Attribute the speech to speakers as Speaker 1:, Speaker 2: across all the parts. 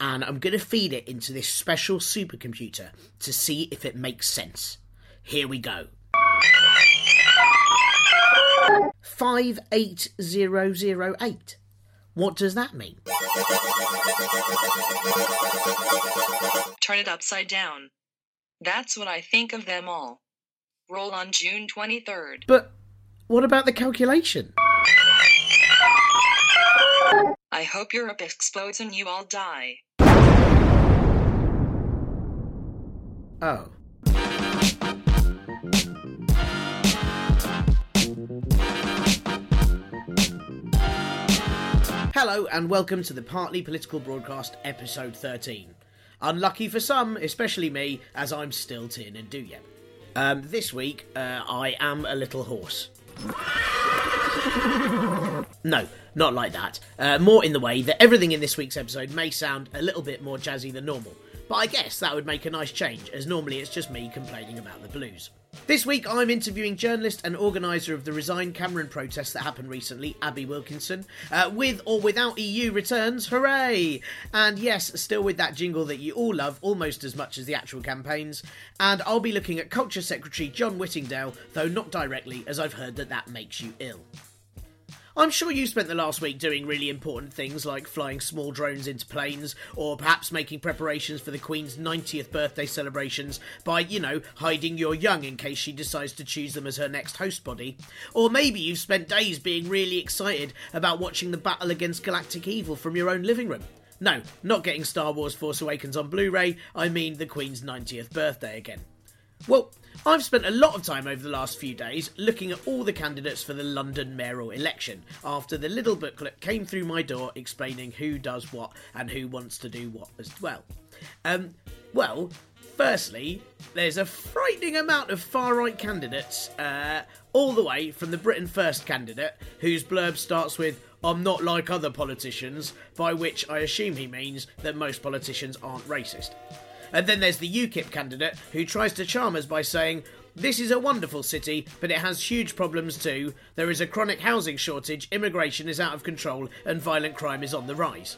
Speaker 1: and I'm going to feed it into this special supercomputer to see if it makes sense. Here we go. 58008. What does that mean?
Speaker 2: Turn it upside down. That's what I think of them all. Roll on June 23rd.
Speaker 1: But what about the calculation?
Speaker 2: I hope Europe explodes and you all die.
Speaker 1: Oh. Hello, and welcome to the Partly Political Broadcast, episode 13. Unlucky for some, especially me, as I'm still Tiernan Douieb. Um, this week, uh, I am a little horse. No, not like that. Uh, more in the way that everything in this week's episode may sound a little bit more jazzy than normal. But I guess that would make a nice change, as normally it's just me complaining about the blues. This week I'm interviewing journalist and organiser of the Resign Cameron protest that happened recently, Abi Wilkinson, uh, with or without EU returns, hooray! And yes, still with that jingle that you all love almost as much as the actual campaigns. And I'll be looking at Culture Secretary John Whittingdale, though not directly, as I've heard that that makes you ill. I'm sure you spent the last week doing really important things like flying small drones into planes, or perhaps making preparations for the Queen's 90th birthday celebrations by, you know, hiding your young in case she decides to choose them as her next host body. Or maybe you've spent days being really excited about watching the battle against galactic evil from your own living room. No, not getting Star Wars Force Awakens on Blu ray, I mean the Queen's 90th birthday again. Well, I've spent a lot of time over the last few days looking at all the candidates for the London mayoral election after the little booklet came through my door explaining who does what and who wants to do what as well. Um, well, firstly, there's a frightening amount of far right candidates, uh, all the way from the Britain First candidate, whose blurb starts with, I'm not like other politicians, by which I assume he means that most politicians aren't racist. And then there's the UKIP candidate who tries to charm us by saying, This is a wonderful city, but it has huge problems too. There is a chronic housing shortage, immigration is out of control, and violent crime is on the rise.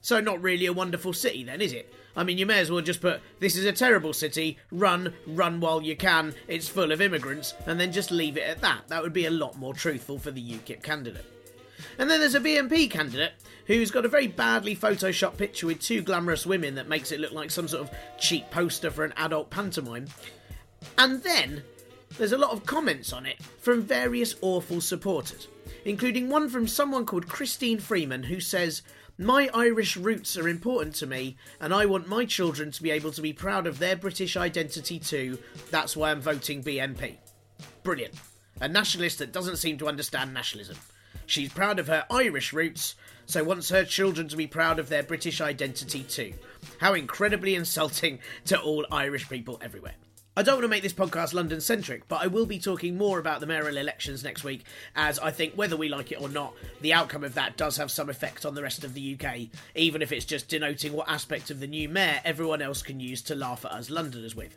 Speaker 1: So, not really a wonderful city, then, is it? I mean, you may as well just put, This is a terrible city, run, run while you can, it's full of immigrants, and then just leave it at that. That would be a lot more truthful for the UKIP candidate. And then there's a BNP candidate who's got a very badly photoshopped picture with two glamorous women that makes it look like some sort of cheap poster for an adult pantomime. And then there's a lot of comments on it from various awful supporters, including one from someone called Christine Freeman who says, My Irish roots are important to me, and I want my children to be able to be proud of their British identity too. That's why I'm voting BNP. Brilliant. A nationalist that doesn't seem to understand nationalism. She's proud of her Irish roots, so wants her children to be proud of their British identity too. How incredibly insulting to all Irish people everywhere. I don't want to make this podcast London centric, but I will be talking more about the mayoral elections next week, as I think whether we like it or not, the outcome of that does have some effect on the rest of the UK, even if it's just denoting what aspect of the new mayor everyone else can use to laugh at us Londoners with.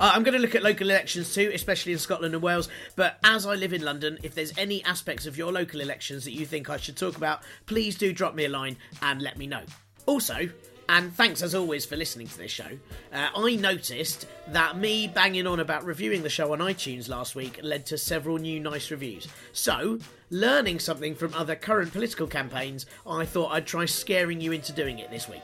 Speaker 1: Uh, I'm going to look at local elections too, especially in Scotland and Wales. But as I live in London, if there's any aspects of your local elections that you think I should talk about, please do drop me a line and let me know. Also, and thanks as always for listening to this show. Uh, I noticed that me banging on about reviewing the show on iTunes last week led to several new nice reviews. So, learning something from other current political campaigns, I thought I'd try scaring you into doing it this week.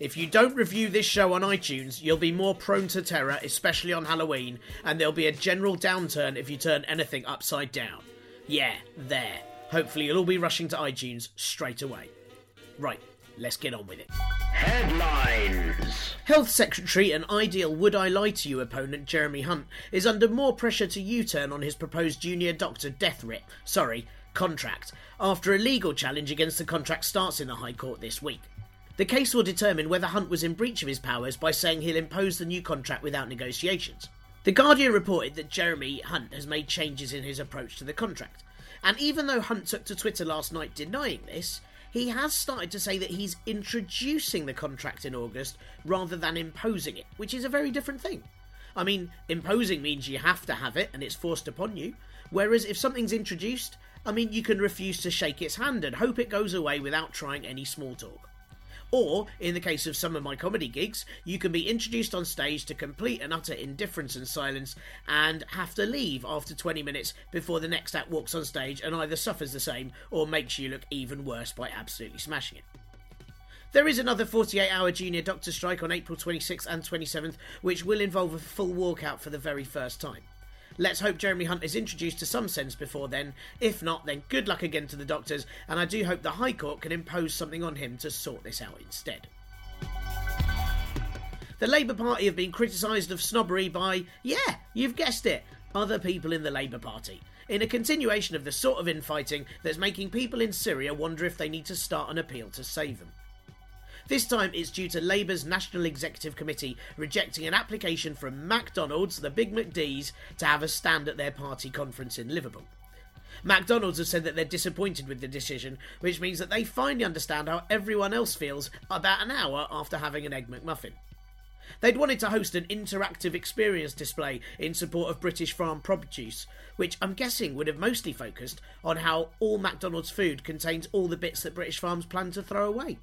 Speaker 1: If you don't review this show on iTunes, you'll be more prone to terror, especially on Halloween, and there'll be a general downturn if you turn anything upside down. Yeah, there. Hopefully, you'll all be rushing to iTunes straight away. Right, let's get on with it.
Speaker 3: Headlines.
Speaker 1: Health Secretary and ideal Would I Lie to You opponent Jeremy Hunt is under more pressure to U turn on his proposed junior doctor death writ, sorry, contract, after a legal challenge against the contract starts in the High Court this week. The case will determine whether Hunt was in breach of his powers by saying he'll impose the new contract without negotiations. The Guardian reported that Jeremy Hunt has made changes in his approach to the contract. And even though Hunt took to Twitter last night denying this, he has started to say that he's introducing the contract in August rather than imposing it, which is a very different thing. I mean, imposing means you have to have it and it's forced upon you, whereas if something's introduced, I mean, you can refuse to shake its hand and hope it goes away without trying any small talk. Or, in the case of some of my comedy gigs, you can be introduced on stage to complete and utter indifference and silence and have to leave after 20 minutes before the next act walks on stage and either suffers the same or makes you look even worse by absolutely smashing it. There is another 48 hour junior doctor strike on April 26th and 27th, which will involve a full walkout for the very first time. Let's hope Jeremy Hunt is introduced to some sense before then. If not, then good luck again to the doctors, and I do hope the High Court can impose something on him to sort this out instead. The Labour Party have been criticised of snobbery by, yeah, you've guessed it, other people in the Labour Party, in a continuation of the sort of infighting that's making people in Syria wonder if they need to start an appeal to save them. This time it's due to Labour's National Executive Committee rejecting an application from McDonald's, the Big McD's, to have a stand at their party conference in Liverpool. McDonald's have said that they're disappointed with the decision, which means that they finally understand how everyone else feels about an hour after having an Egg McMuffin. They'd wanted to host an interactive experience display in support of British farm produce, which I'm guessing would have mostly focused on how all McDonald's food contains all the bits that British farms plan to throw away.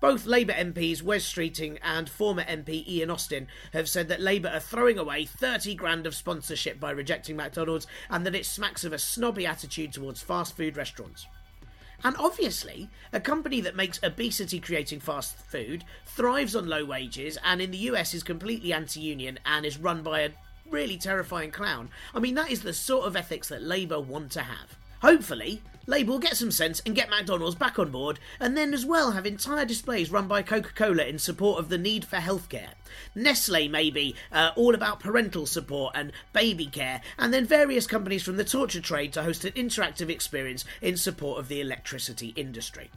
Speaker 1: Both Labour MPs Wes Streeting and former MP Ian Austin have said that Labour are throwing away 30 grand of sponsorship by rejecting McDonald's and that it smacks of a snobby attitude towards fast food restaurants. And obviously, a company that makes obesity creating fast food thrives on low wages and in the US is completely anti union and is run by a really terrifying clown. I mean, that is the sort of ethics that Labour want to have. Hopefully, Labour will get some sense and get McDonald's back on board, and then as well have entire displays run by Coca Cola in support of the need for healthcare. Nestle, maybe, uh, all about parental support and baby care, and then various companies from the torture trade to host an interactive experience in support of the electricity industry.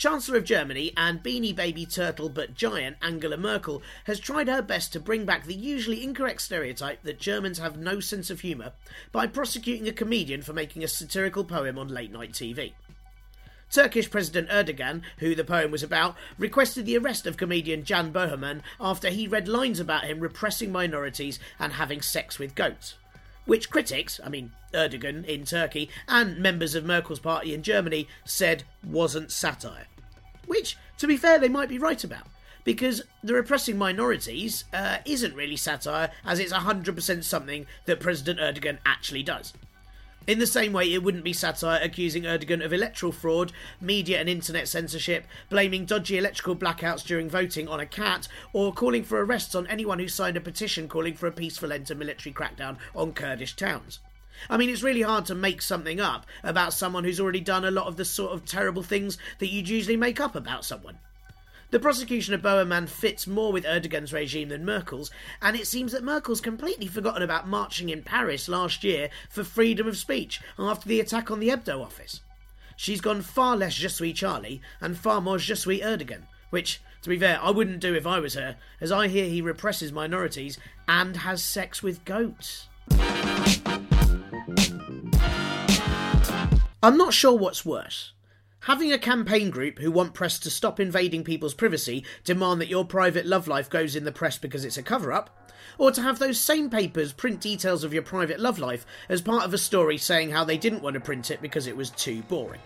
Speaker 1: Chancellor of Germany and beanie baby turtle but giant Angela Merkel has tried her best to bring back the usually incorrect stereotype that Germans have no sense of humour by prosecuting a comedian for making a satirical poem on late night TV. Turkish President Erdogan, who the poem was about, requested the arrest of comedian Jan Böhmermann after he read lines about him repressing minorities and having sex with goats. Which critics, I mean Erdogan in Turkey, and members of Merkel's party in Germany said wasn't satire. Which, to be fair, they might be right about. Because the repressing minorities uh, isn't really satire, as it's 100% something that President Erdogan actually does. In the same way, it wouldn't be satire accusing Erdogan of electoral fraud, media and internet censorship, blaming dodgy electrical blackouts during voting on a cat, or calling for arrests on anyone who signed a petition calling for a peaceful end to military crackdown on Kurdish towns. I mean, it's really hard to make something up about someone who's already done a lot of the sort of terrible things that you'd usually make up about someone. The prosecution of Böhmermann fits more with Erdogan's regime than Merkel's, and it seems that Merkel's completely forgotten about marching in Paris last year for freedom of speech after the attack on the Hebdo office. She's gone far less Je suis Charlie and far more Je suis Erdogan, which, to be fair, I wouldn't do if I was her, as I hear he represses minorities and has sex with goats. I'm not sure what's worse Having a campaign group who want press to stop invading people's privacy demand that your private love life goes in the press because it's a cover up, or to have those same papers print details of your private love life as part of a story saying how they didn't want to print it because it was too boring.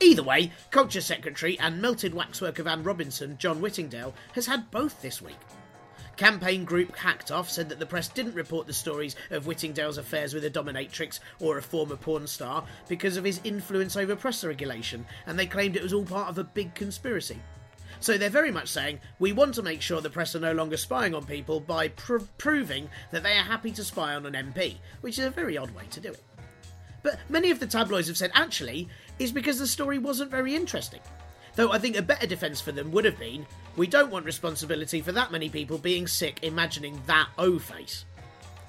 Speaker 1: Either way, Culture Secretary and melted waxwork of Anne Robinson, John Whittingdale, has had both this week. Campaign group Hacked Off said that the press didn't report the stories of Whittingdale's affairs with a dominatrix or a former porn star because of his influence over press regulation, and they claimed it was all part of a big conspiracy. So they're very much saying, we want to make sure the press are no longer spying on people by pr- proving that they are happy to spy on an MP, which is a very odd way to do it. But many of the tabloids have said, actually, is because the story wasn't very interesting. Though I think a better defence for them would have been we don't want responsibility for that many people being sick imagining that O face.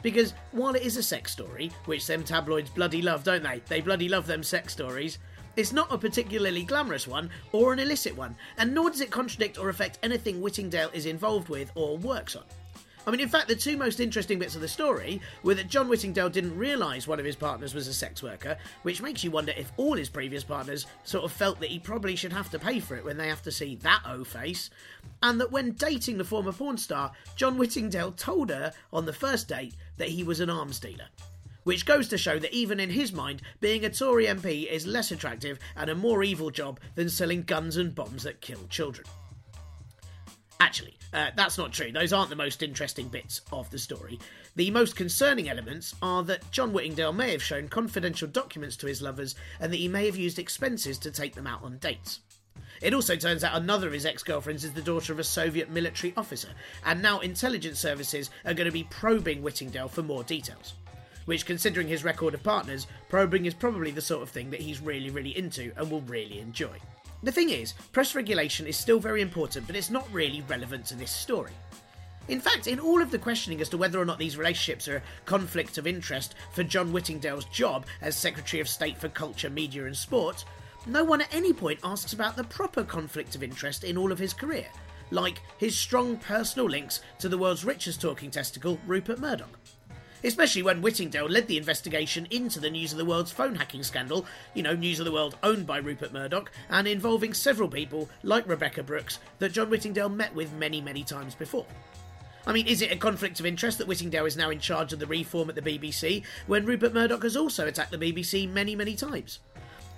Speaker 1: Because while it is a sex story, which them tabloids bloody love, don't they? They bloody love them sex stories. It's not a particularly glamorous one or an illicit one, and nor does it contradict or affect anything Whittingdale is involved with or works on. I mean, in fact, the two most interesting bits of the story were that John Whittingdale didn't realise one of his partners was a sex worker, which makes you wonder if all his previous partners sort of felt that he probably should have to pay for it when they have to see that O face, and that when dating the former porn star, John Whittingdale told her on the first date that he was an arms dealer. Which goes to show that even in his mind, being a Tory MP is less attractive and a more evil job than selling guns and bombs that kill children. Actually, uh, that's not true. Those aren't the most interesting bits of the story. The most concerning elements are that John Whittingdale may have shown confidential documents to his lovers and that he may have used expenses to take them out on dates. It also turns out another of his ex girlfriends is the daughter of a Soviet military officer, and now intelligence services are going to be probing Whittingdale for more details. Which, considering his record of partners, probing is probably the sort of thing that he's really, really into and will really enjoy. The thing is, press regulation is still very important, but it's not really relevant to this story. In fact, in all of the questioning as to whether or not these relationships are a conflict of interest for John Whittingdale's job as Secretary of State for Culture, Media and Sport, no one at any point asks about the proper conflict of interest in all of his career, like his strong personal links to the world's richest talking testicle, Rupert Murdoch especially when Whittingdale led the investigation into the News of the World's phone hacking scandal, you know, News of the World owned by Rupert Murdoch, and involving several people, like Rebekah Brooks, that John Whittingdale met with many, many times before. I mean, is it a conflict of interest that Whittingdale is now in charge of the reform at the BBC when Rupert Murdoch has also attacked the BBC many, many times?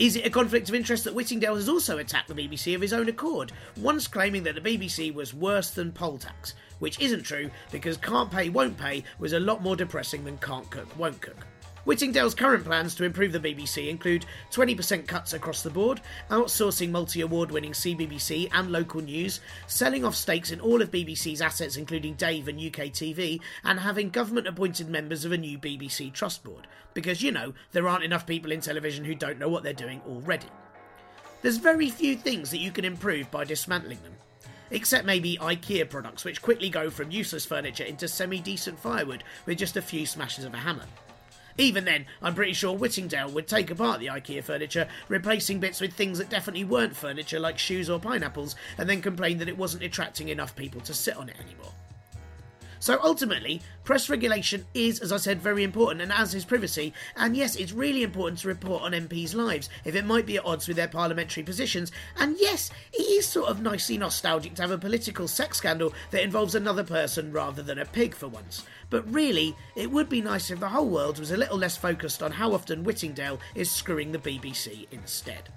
Speaker 1: Is it a conflict of interest that Whittingdale has also attacked the BBC of his own accord, once claiming that the BBC was worse than poll tax, which isn't true because Can't Pay Won't Pay was a lot more depressing than Can't Cook Won't Cook. Whittingdale's current plans to improve the BBC include 20% cuts across the board, outsourcing multi award winning CBBC and local news, selling off stakes in all of BBC's assets, including Dave and UK TV, and having government appointed members of a new BBC Trust Board. Because, you know, there aren't enough people in television who don't know what they're doing already. There's very few things that you can improve by dismantling them. Except maybe IKEA products, which quickly go from useless furniture into semi decent firewood with just a few smashes of a hammer. Even then, I'm pretty sure Whittingdale would take apart the IKEA furniture, replacing bits with things that definitely weren't furniture like shoes or pineapples, and then complain that it wasn't attracting enough people to sit on it anymore. So ultimately, press regulation is, as I said, very important, and as is privacy. And yes, it's really important to report on MPs' lives if it might be at odds with their parliamentary positions. And yes, it is sort of nicely nostalgic to have a political sex scandal that involves another person rather than a pig for once. But really, it would be nice if the whole world was a little less focused on how often Whittingdale is screwing the BBC instead.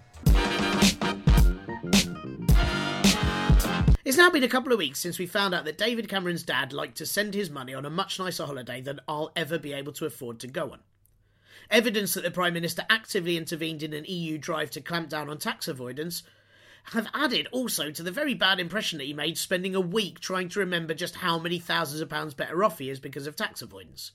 Speaker 1: It's now been a couple of weeks since we found out that David Cameron's dad liked to send his money on a much nicer holiday than I'll ever be able to afford to go on. Evidence that the Prime Minister actively intervened in an EU drive to clamp down on tax avoidance have added also to the very bad impression that he made spending a week trying to remember just how many thousands of pounds better off he is because of tax avoidance.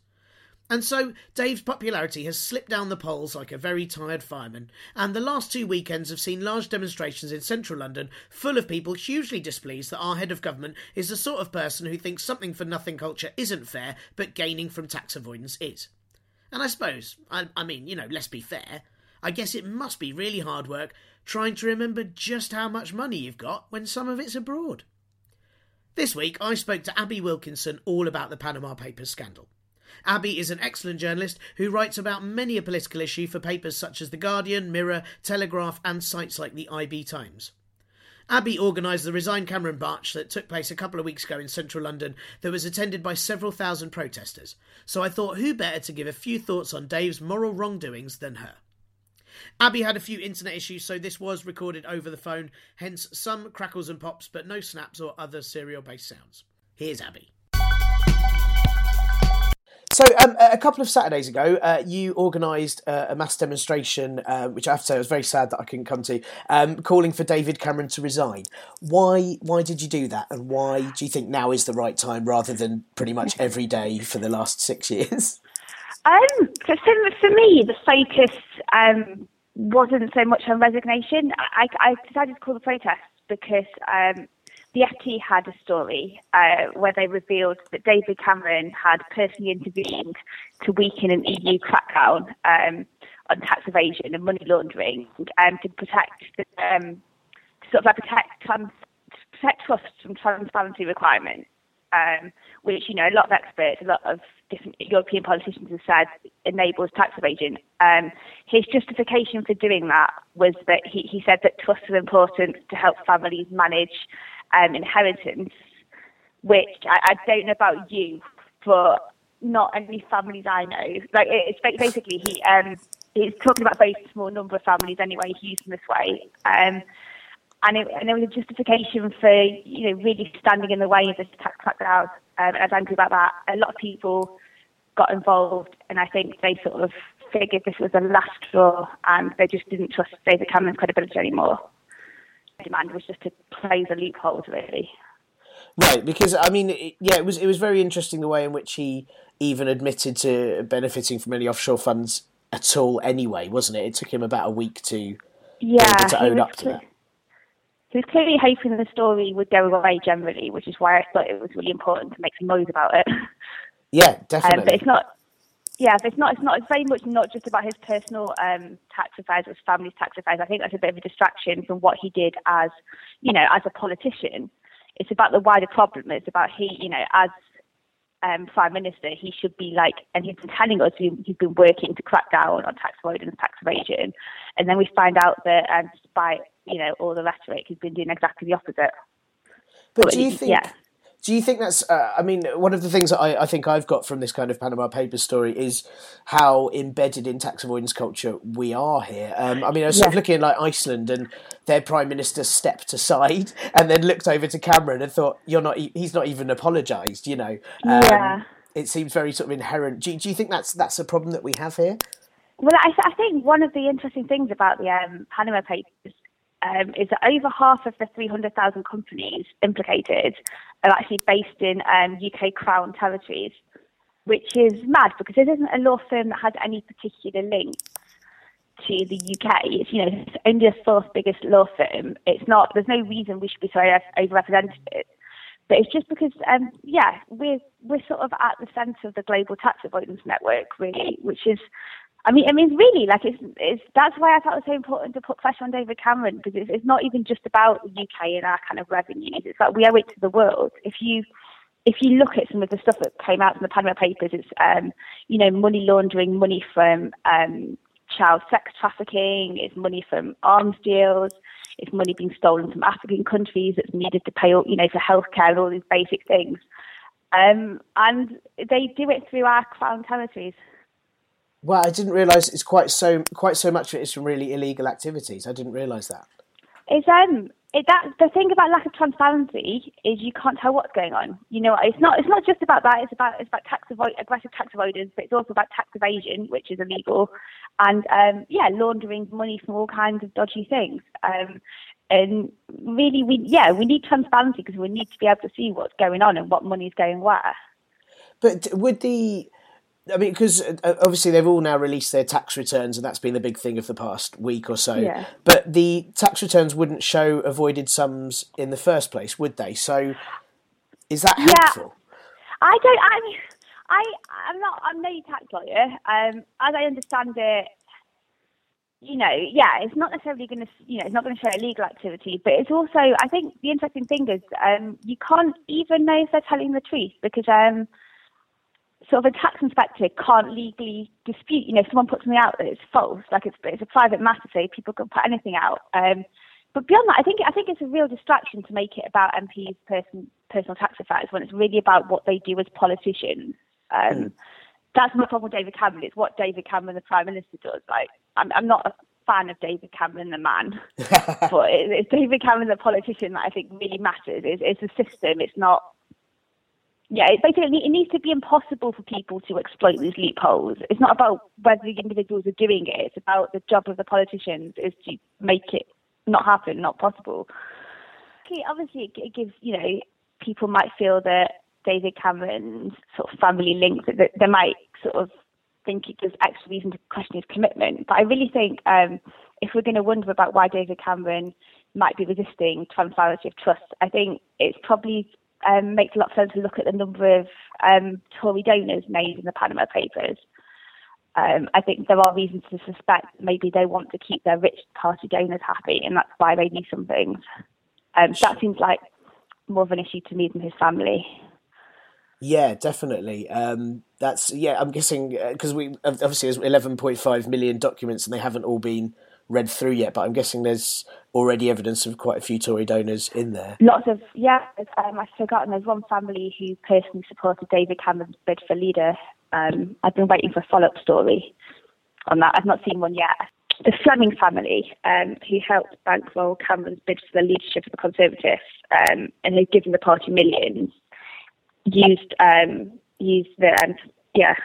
Speaker 1: And so Dave's popularity has slipped down the polls like a very tired fireman, and the last two weekends have seen large demonstrations in central London full of people hugely displeased that our head of government is the sort of person who thinks something for nothing culture isn't fair, but gaining from tax avoidance is. And I suppose, I, I mean, you know, let's be fair, I guess it must be really hard work trying to remember just how much money you've got when some of it's abroad. This week, I spoke to Abi Wilkinson all about the Panama Papers scandal. Abi is an excellent journalist who writes about many a political issue for papers such as The Guardian, Mirror, Telegraph, and sites like the IB Times. Abi organised the Resign Cameron March that took place a couple of weeks ago in central London that was attended by several thousand protesters, so I thought who better to give a few thoughts on Dave's moral wrongdoings than her. Abi had a few internet issues, so this was recorded over the phone, hence some crackles and pops, but no snaps or other serial based sounds. Here's Abi. So, um, a couple of Saturdays ago, uh, you organised uh, a mass demonstration, uh, which I have to say I was very sad that I couldn't come to, um, calling for David Cameron to resign. Why? Why did you do that, and why do you think now is the right time rather than pretty much every day for the last six years?
Speaker 4: Um, for, for me, the focus um, wasn't so much on resignation. I, I decided to call the protest because um, the FT had a story uh, where they revealed that David Cameron had personally intervened to weaken an EU crackdown um, on tax evasion and money laundering um, to protect um, to sort of like protect trans, protect trusts from transparency requirements. Um, which you know a lot of experts, a lot of different European politicians have said enables tax evasion. Um, his justification for doing that was that he, he said that trusts are important to help families manage um, inheritance, which I, I don't know about you, but not any families I know. Like it's basically he um, he's talking about very small number of families anyway. He used them this way. Um, and, it, and there was a justification for you know really standing in the way of this tax crackdown. Um, and I was angry about that. A lot of people got involved, and I think they sort of figured this was the last straw, and they just didn't trust David Cameron's credibility anymore demand was just to close the loopholes, really.
Speaker 1: Right, because I mean, it, yeah, it was it was very interesting the way in which he even admitted to benefiting from any offshore funds at all. Anyway, wasn't it? It took him about a week to
Speaker 4: yeah
Speaker 1: to own up to that.
Speaker 4: He was clearly hoping the story would go away generally, which is why I thought it was really important to make some noise about it.
Speaker 1: Yeah, definitely. Um,
Speaker 4: but it's not yeah, it's not. It's not. It's very much not just about his personal um, tax affairs or his family's tax affairs. I think that's a bit of a distraction from what he did as, you know, as a politician. It's about the wider problem. It's about he, you know, as um, prime minister, he should be like, and he's been telling us he, he's been working to crack down on tax avoidance, tax evasion, and then we find out that, um, despite you know all the rhetoric, he's been doing exactly the opposite.
Speaker 1: But, but do you think? Yeah do you think that's? Uh, I mean, one of the things that I, I, think I've got from this kind of Panama Papers story is how embedded in tax avoidance culture we are here. Um, I mean, I was yeah. sort of looking at like Iceland, and their prime minister stepped aside and then looked over to Cameron and thought, "You're not. He's not even apologised." You know.
Speaker 4: Um, yeah.
Speaker 1: It seems very sort of inherent. Do, do you think that's that's a problem that we have here?
Speaker 4: Well, I, I think one of the interesting things about the um, Panama Papers um, is that over half of the 300,000 companies implicated are actually based in um, UK Crown territories, which is mad because there isn't a law firm that has any particular link to the UK. It's you know it's only the fourth biggest law firm. It's not. There's no reason we should be so overrepresented. But it's just because, um, yeah, we're we're sort of at the centre of the global tax avoidance network, really, which is I mean, I mean, really, like it's, it's that's why I thought it was so important to put pressure on David Cameron because it's, it's not even just about the UK and our kind of revenues. It's like we owe it to the world. If you if you look at some of the stuff that came out from the Panama Papers, it's um, you know money laundering, money from um, child sex trafficking, it's money from arms deals, it's money being stolen from African countries that's needed to pay, you know, for healthcare and all these basic things. Um, and they do it through our crown territories.
Speaker 1: Well, I didn't realise it's quite so quite so much of it is from really illegal activities. I didn't realise that.
Speaker 4: It's um it, that the thing about lack of transparency is you can't tell what's going on. You know, it's not it's not just about that. It's about it's about tax avoid aggressive tax avoidance, but it's also about tax evasion, which is illegal, and um, yeah, laundering money from all kinds of dodgy things. Um, and really, we yeah we need transparency because we need to be able to see what's going on and what money is going where.
Speaker 1: But would the I mean, because uh, obviously they've all now released their tax returns, and that's been the big thing of the past week or so.
Speaker 4: Yeah.
Speaker 1: But the tax returns wouldn't show avoided sums in the first place, would they? So, is that helpful?
Speaker 4: Yeah. I don't. I mean, I I'm not. I'm no tax lawyer. Um, as I understand it, you know, yeah, it's not necessarily going to, you know, it's not going to show illegal activity, but it's also, I think, the interesting thing is, um, you can't even know if they're telling the truth because, um sort of a tax inspector can't legally dispute. You know, if someone puts something out that is false, like it's it's a private matter, so people can put anything out. Um, but beyond that, I think I think it's a real distraction to make it about MPs' person, personal tax affairs when it's really about what they do as politicians. Um, mm. That's my problem with David Cameron. It's what David Cameron, the Prime Minister, does. Like, I'm, I'm not a fan of David Cameron, the man, but it, it's David Cameron, the politician, that I think really matters. It's, it's the system. It's not yeah, it basically it needs to be impossible for people to exploit these loopholes. It's not about whether the individuals are doing it. It's about the job of the politicians is to make it not happen, not possible. Okay, obviously, it, gives you know people might feel that David Cameron's sort of family links that they might sort of think it gives extra reason to question his commitment. But I really think um, if we're going to wonder about why David Cameron might be resisting transparency of trust, I think it's probably um, makes a lot of sense to look at the number of um, Tory donors named in the Panama Papers. Um, I think there are reasons to suspect maybe they want to keep their rich party donors happy, and that's why they do some things. Um, that seems like more of an issue to me than his family.
Speaker 1: Yeah, definitely. Um, that's yeah. I'm guessing because uh, we obviously there's 11.5 million documents, and they haven't all been read through yet, but I'm guessing there's already evidence of quite a few Tory donors in there.
Speaker 4: Lots of, yeah, um, I've forgotten. There's one family who personally supported David Cameron's bid for leader. Um, I've been waiting for a follow up story on that. I've not seen one yet. The Fleming family, um, who helped bankroll Cameron's bid for the leadership of the Conservatives um, and who've given the party millions, used um, used the um, yeah,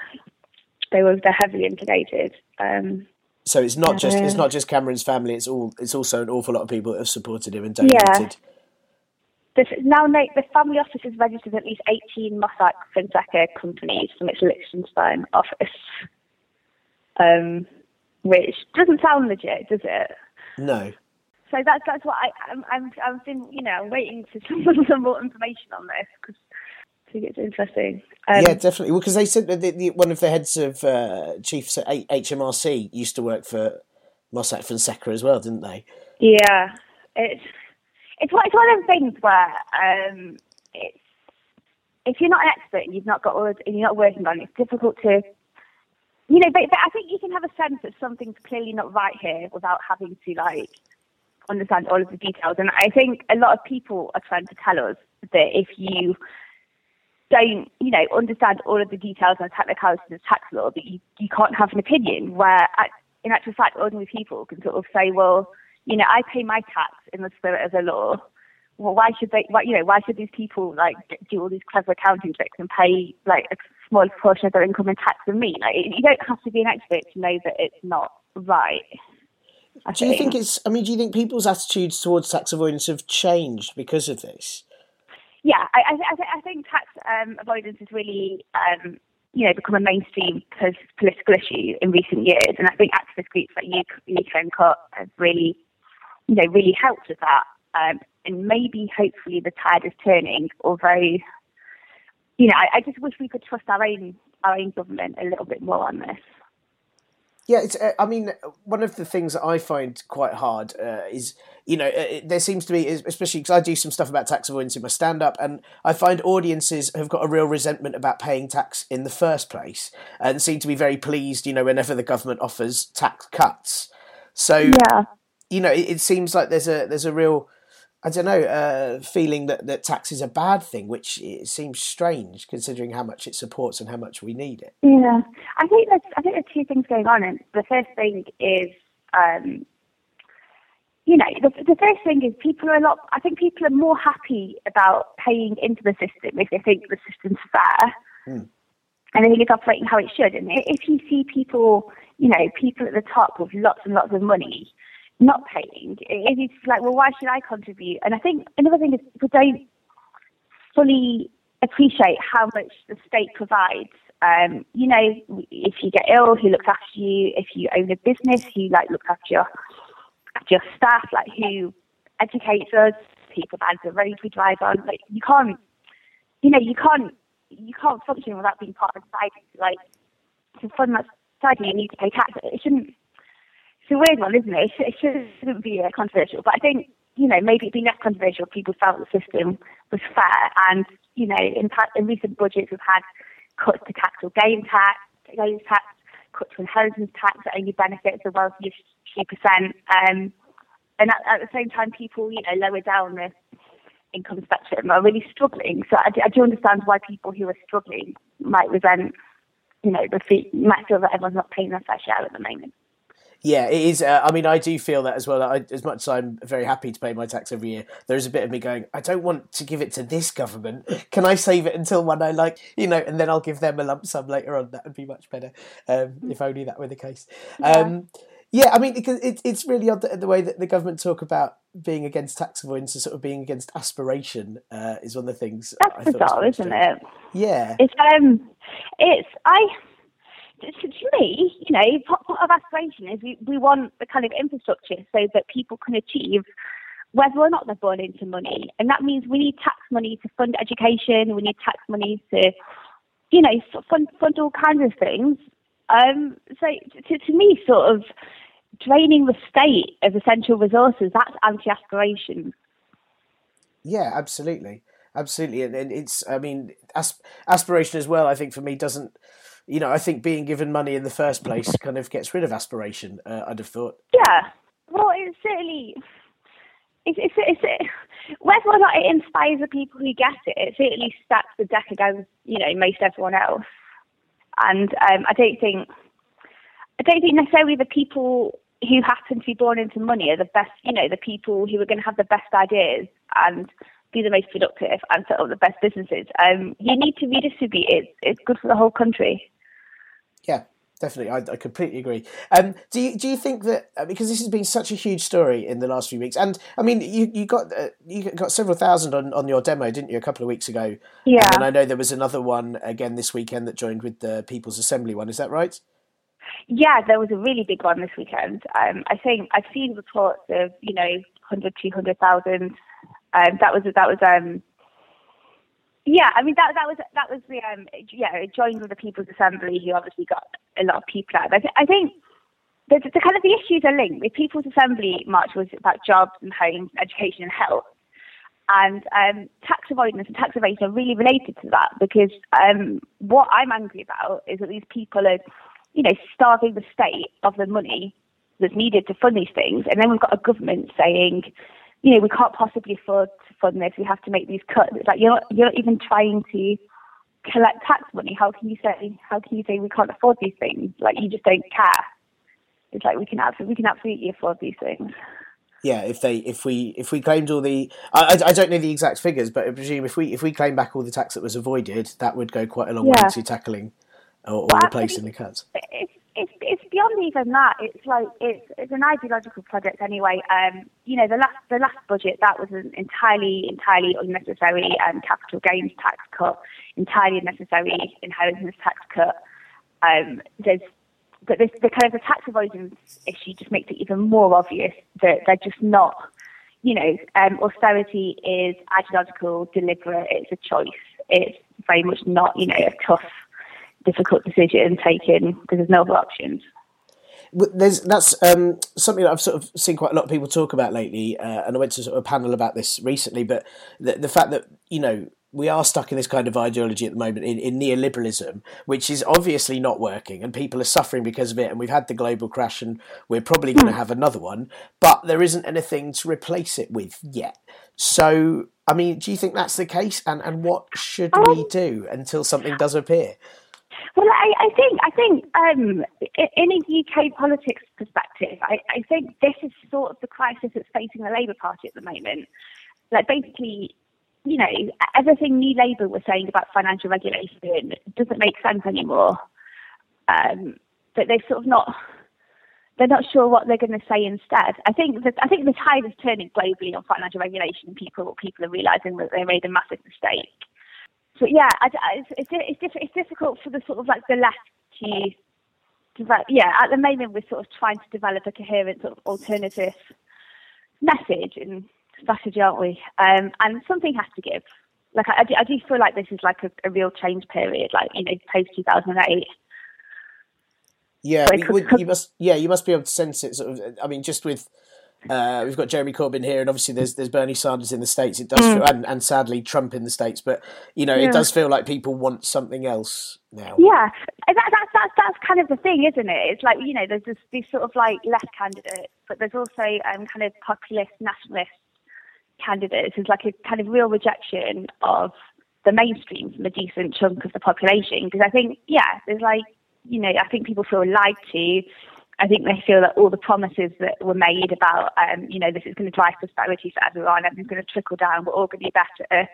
Speaker 4: they were they're heavily implicated. Um,
Speaker 1: so it's not just it's not just Cameron's family. It's all it's also an awful lot of people that have supported him and donated.
Speaker 4: Yeah. now the family office has registered at least 18 Mossack Fonseca companies from its Liechtenstein office, um, which doesn't sound legit, does it?
Speaker 1: No.
Speaker 4: So that's that's what I I'm I'm I've been you know waiting for some, some more information on this because think it's interesting. Um,
Speaker 1: yeah, definitely. Well, because they said that the, the, one of the heads of uh, chiefs at HMRC used to work for Mossack Fonseca as well, didn't they?
Speaker 4: Yeah, it's it's one, it's one of those things where um, it's if you're not an expert and you've not got all, and you're not working on it, it's difficult to. You know, but, but I think you can have a sense that something's clearly not right here without having to like understand all of the details. And I think a lot of people are trying to tell us that if you don't, you know, understand all of the details and technicalities of tax law, that you, you can't have an opinion where, in actual fact, ordinary people can sort of say, well, you know, I pay my tax in the spirit of the law. Well, why should they, why, you know, why should these people like do all these clever accounting tricks and pay like a small portion of their income in tax than me? Like, you don't have to be an expert to know that it's not right.
Speaker 1: I do think. you think it's? I mean, do you think people's attitudes towards tax avoidance have changed because of this?
Speaker 4: yeah, I, I, I think tax um, avoidance has really, um, you know, become a mainstream political issue in recent years, and I think activist groups like UK Cut have really, you know, really helped with that. Um, and maybe, hopefully, the tide is turning. Although, you know, I, I just wish we could trust our own our own government a little bit more on this.
Speaker 1: Yeah, it's. Uh, I mean, one of the things that I find quite hard uh, is, you know, it, there seems to be, especially because I do some stuff about tax avoidance in my stand-up, and I find audiences have got a real resentment about paying tax in the first place, and seem to be very pleased, you know, whenever the government offers tax cuts. So, yeah. you know, it, it seems like there's a there's a real I don't know, uh, feeling that, that tax is a bad thing, which it seems strange considering how much it supports and how much we need it.
Speaker 4: Yeah, I think there's I think there's two things going on, and the first thing is, um, you know, the, the first thing is people are a lot. I think people are more happy about paying into the system if they think the system's fair. Mm. And I think it's operating how it should. And if you see people, you know, people at the top with lots and lots of money not paying, it is like, well, why should I contribute? And I think another thing is people don't fully appreciate how much the state provides. Um, you know, if you get ill, who looks after you? If you own a business, who like looks after your your staff? Like who educates us? People bans the roads we drive on. Like you can't, you know, you can't you can't function without being part of society. Like to fund that society, you need to pay tax. It shouldn't it's a weird one, isn't it? It shouldn't be uh, controversial, but I think you know maybe it'd be less controversial if people felt the system was fair. And you know, in, in recent budgets, we've had cuts to capital gain tax, gains tax, cuts to inheritance tax that only benefits the wealthiest percent. Um, and at, at, the same time, people, you know, lower down the income spectrum are really struggling. So I, I do understand why people who are struggling might resent, you know, the fee, might feel that everyone's not paying their fair share at the moment.
Speaker 1: Yeah, it is. Uh, I mean, I do feel that as well. I, as much as I'm very happy to pay my tax every year, there is a bit of me going, I don't want to give it to this government. Can I save it until when I like, you know, and then I'll give them a lump sum later on? That would be much better, um, if only that were the case. Um, yeah, I mean, because it, it's really odd the, the way that the government talk about being against tax avoidance and sort of being against aspiration uh, is one of the things.
Speaker 4: That's bizarre, isn't it?
Speaker 1: Yeah.
Speaker 4: It's um, it's I. To, to me, you know, part, of aspiration is we, we want the kind of infrastructure so that people can achieve whether or not they're born into money, and that means we need tax money to fund education. We need tax money to, you know, fund fund all kinds of things. Um, so to, to me, sort of draining the state of essential resources, that's anti-aspiration.
Speaker 1: Yeah, absolutely. Absolutely. And, and it's, I mean, asp- aspiration as well, I think for me doesn't, you know, I think being given money in the first place kind of gets rid of aspiration, uh, I'd have thought.
Speaker 4: Yeah. Well, it's certainly, it's, it's, it's, it, whether or not it inspires the people who get it, it certainly stacks the deck against, you know, most everyone else. And um, I don't think, I don't think necessarily the people who happen to be born into money are the best, you know, the people who are going to have the best ideas and be the most productive and set up the best businesses. Um, you need to redistribute it. It's good for the whole country.
Speaker 1: Yeah, definitely. I, I completely agree. Um, do you do you think that uh, because this has been such a huge story in the last few weeks, and I mean, you you got uh, you got several thousand on, on your demo, didn't you, a couple of weeks ago?
Speaker 4: Yeah.
Speaker 1: And I know there was another one again this weekend that joined with the People's Assembly one. Is that right?
Speaker 4: Yeah, there was a really big one this weekend. Um, I think I've seen reports of you know 100, 200,000. Um, that was that was um, yeah. I mean that that was that was the um, yeah. It joined with the People's Assembly, who obviously got a lot of people out. I, th- I think the, the kind of the issues are linked. The People's Assembly march was about jobs and homes, education and health. And um, tax avoidance and tax evasion are really related to that because um, what I'm angry about is that these people are you know, starving the state of the money that's needed to fund these things. And then we've got a government saying, you know, we can't possibly afford to fund this. We have to make these cuts. It's like you're not, you're not even trying to collect tax money. How can you say how can you say we can't afford these things? Like you just don't care. It's like we can absolutely we can absolutely afford these things.
Speaker 1: Yeah, if they if we if we claimed all the I, I don't know the exact figures, but I presume if we if we claim back all the tax that was avoided, that would go quite a long yeah. way to tackling or, or replacing the cuts?
Speaker 4: It's, it's, it's beyond even that. It's like it's it's an ideological project anyway. Um, you know, the last the last budget that was an entirely entirely unnecessary um, capital gains tax cut, entirely unnecessary inheritance tax cut. Um, there's but this, the kind of the tax avoidance issue just makes it even more obvious that they're just not. You know, um, austerity is ideological, deliberate. It's a choice. It's very much not, you know, a tough difficult decision taken because there's no other options.
Speaker 1: There's that's um, something that I've sort of seen quite a lot of people talk about lately, uh, and I went to sort of a panel about this recently. But the, the fact that you know we are stuck in this kind of ideology at the moment in, in neoliberalism, which is obviously not working, and people are suffering because of it. And we've had the global crash, and we're probably going to hmm. have another one, but there isn't anything to replace it with yet. So, I mean, do you think that's the case? And and what should um, we do until something does appear?
Speaker 4: Well, I, I think I think um, in a UK politics perspective, I, I think this is sort of the crisis that's facing the Labour Party at the moment. Like basically, you know, everything New Labour was saying about financial regulation doesn't make sense anymore. Um, but they're sort of not. They're not sure what they're going to say instead. I think that I think the tide is turning globally on financial regulation. People people are realizing that they made a massive mistake so yeah, I, it's it's it's, it's difficult for the sort of like the left to develop. Yeah, at the moment we're sort of trying to develop a coherent sort of alternative message and strategy, aren't we? Um, and something has to give. Like I, I, do, I do feel like this is like a, a real change period, like you know, post two thousand eight.
Speaker 1: Yeah, you, would, you must. Yeah, you must be able to sense it. Sort of. I mean, just with
Speaker 5: Uh, we've got Jeremy Corbyn here, and obviously there's there's Bernie Sanders in the states. It does,
Speaker 4: Mm.
Speaker 5: feel, and, and sadly Trump in the states. But you know,
Speaker 4: Yeah.
Speaker 5: it does feel like people want something else now.
Speaker 4: Yeah, that, that's that's that's kind of the thing, isn't it? It's like you know, there's this, these sort of like left candidates, but there's also um, kind of populist nationalist candidates. It's like a kind of real rejection of the mainstream from a decent chunk of the population. Because I think, yeah, there's like you know, I think people feel lied to. I think they feel that all the promises that were made about, um, you know, this is going to drive prosperity for everyone, everything's going to trickle down, we're all going to be better,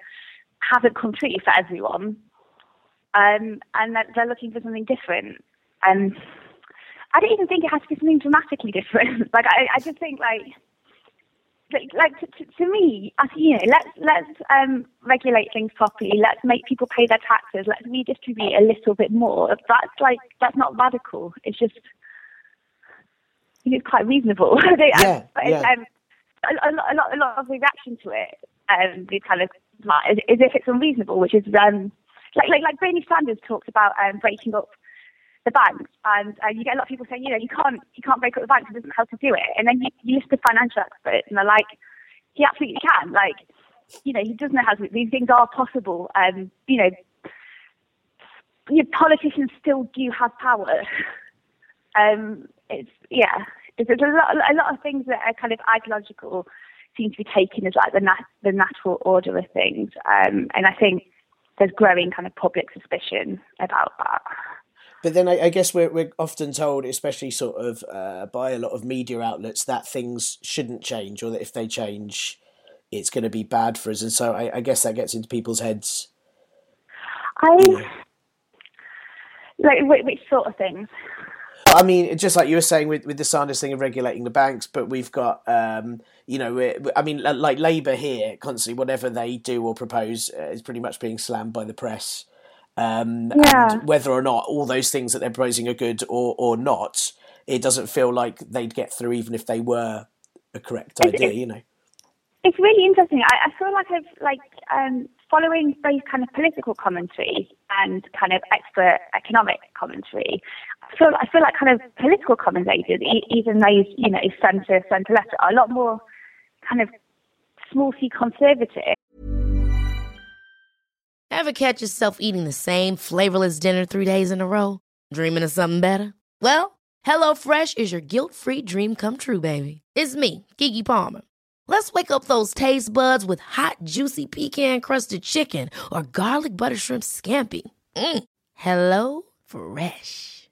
Speaker 4: haven't come true for everyone um, and that they're looking for something different. Um, I don't even think it has to be something dramatically different. like I, I just think like. Like, to, to, to me, you know, let's let's um, regulate things properly. Let's make people pay their taxes. Let's redistribute a little bit more. That's like that's not radical. It's just it's quite reasonable.
Speaker 5: Yeah,
Speaker 4: but it's,
Speaker 5: yeah.
Speaker 4: um, a, a, lot, a lot, a lot of reaction to it, um, the kind of like, as, as if it's unreasonable, which is um, like like like Bernie Sanders talked about um, breaking up the banks, and uh, you get a lot of people saying, you know, you can't you can't break up the banks, it doesn't know how to do it, and then you, you list the financial experts, and they're like, he absolutely can, like, you know, he doesn't know how to. These things are possible, um, you know. Your politicians still do have power. um, it's yeah, there's a lot, a lot of things that are kind of ideological seem to be taken as like the nat- the natural order of things, um, and I think there's growing kind of public suspicion about that.
Speaker 5: But then I, I guess we're we're often told, especially sort of uh, by a lot of media outlets, that things shouldn't change, or that if they change, it's going to be bad for us. And so I, I guess that gets into people's heads.
Speaker 4: I like which, which sort of things.
Speaker 5: I mean, just like you were saying with, with the Sanders thing of regulating the banks, but we've got, um, you know, I mean, like Labour here, constantly, whatever they do or propose uh, is pretty much being slammed by the press. Um,
Speaker 4: Yeah.
Speaker 5: And whether or not all those things that they're proposing are good or, or not, it doesn't feel like they'd get through even if they were a correct idea,
Speaker 4: it's-
Speaker 5: you know.
Speaker 4: It's really interesting. I, I feel like I've like um, following both kind of political commentary and kind of expert economic commentary. Feel I feel like kind of political commentators, e- even those you know centre centre left, are a lot more kind of small c conservative.
Speaker 6: Ever catch yourself eating the same flavorless dinner three days in a row? Dreaming of something better? Well, HelloFresh is your guilt-free dream come true, baby. It's me, Keke Palmer. Let's wake up those taste buds with hot, juicy pecan-crusted chicken or garlic butter shrimp scampi. Mm. Hello Fresh.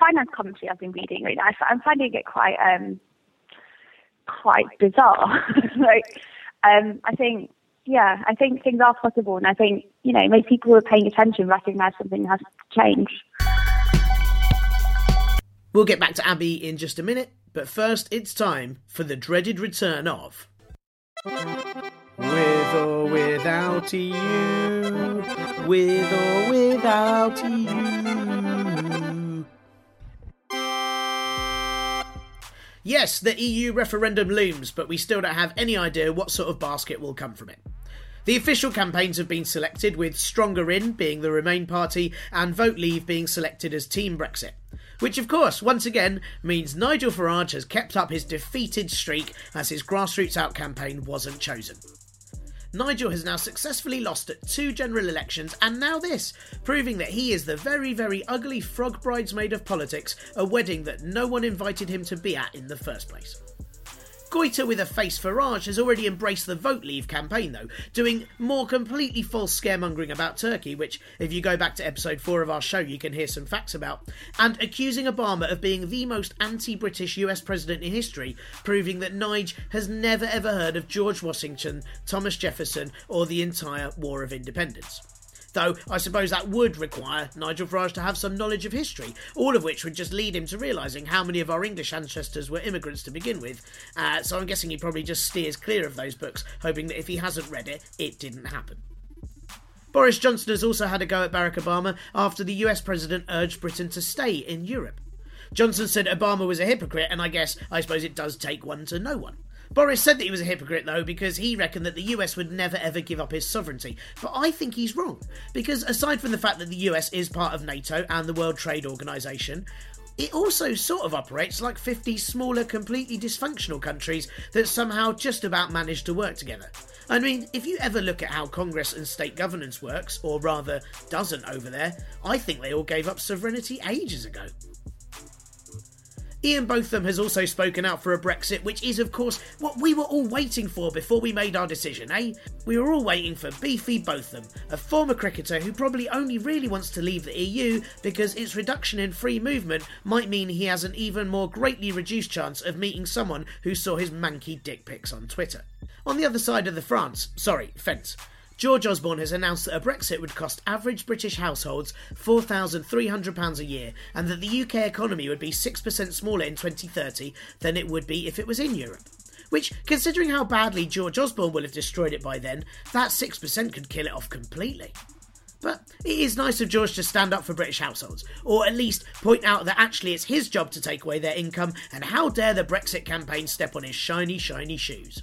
Speaker 4: finance commentary I've been reading. Right now, I- I'm finding it quite, um, quite bizarre. like, um, I think, yeah, I think things are possible, and I think, you know, most people who are paying attention recognise something has changed.
Speaker 1: We'll get back to Abi in just a minute, but first it's time for the dreaded return of. With or without you, with or without you. Yes, the EU referendum looms, but we still don't have any idea what sort of basket will come from it. The official campaigns have been selected, with Stronger In being the Remain Party and Vote Leave being selected as Team Brexit. Which, of course, once again means Nigel Farage has kept up his defeated streak as his grassroots out campaign wasn't chosen. Nigel has now successfully lost at two general elections and now this, proving that he is the very, very ugly frog bridesmaid of politics, a wedding that no one invited him to be at in the first place. Goiter with a face Farage has already embraced the Vote Leave campaign, though, doing more completely false scaremongering about Turkey, which, if you go back to episode 4 of our show, you can hear some facts about, and accusing Obama of being the most anti British US president in history, proving that Nige has never ever heard of George Washington, Thomas Jefferson, or the entire War of Independence. Though I suppose that would require Nigel Farage to have some knowledge of history, all of which would just lead him to realising how many of our English ancestors were immigrants to begin with. Uh, so I'm guessing he probably just steers clear of those books, hoping that if he hasn't read it, it didn't happen. Boris Johnson has also had a go at Barack Obama after the US president urged Britain to stay in Europe. Johnson said Obama was a hypocrite, and I guess, I suppose it does take one to know one. Boris said that he was a hypocrite, though, because he reckoned that the US would never ever give up its sovereignty. But I think he's wrong, because aside from the fact that the US is part of NATO and the World Trade Organization, it also sort of operates like 50 smaller, completely dysfunctional countries that somehow just about manage to work together. I mean, if you ever look at how Congress and state governance works, or rather doesn't over there, I think they all gave up sovereignty ages ago. Ian Botham has also spoken out for a Brexit, which is, of course, what we were all waiting for before we made our decision, eh? We were all waiting for Beefy Botham, a former cricketer who probably only really wants to leave the EU because its reduction in free movement might mean he has an even more greatly reduced chance of meeting someone who saw his manky dick pics on Twitter. On the other side of the France, sorry, fence, George Osborne has announced that a Brexit would cost average British households £4,300 a year and that the UK economy would be 6% smaller in 2030 than it would be if it was in Europe. Which, considering how badly George Osborne will have destroyed it by then, that 6% could kill it off completely. But it is nice of George to stand up for British households, or at least point out that actually it's his job to take away their income, and how dare the Brexit campaign step on his shiny, shiny shoes.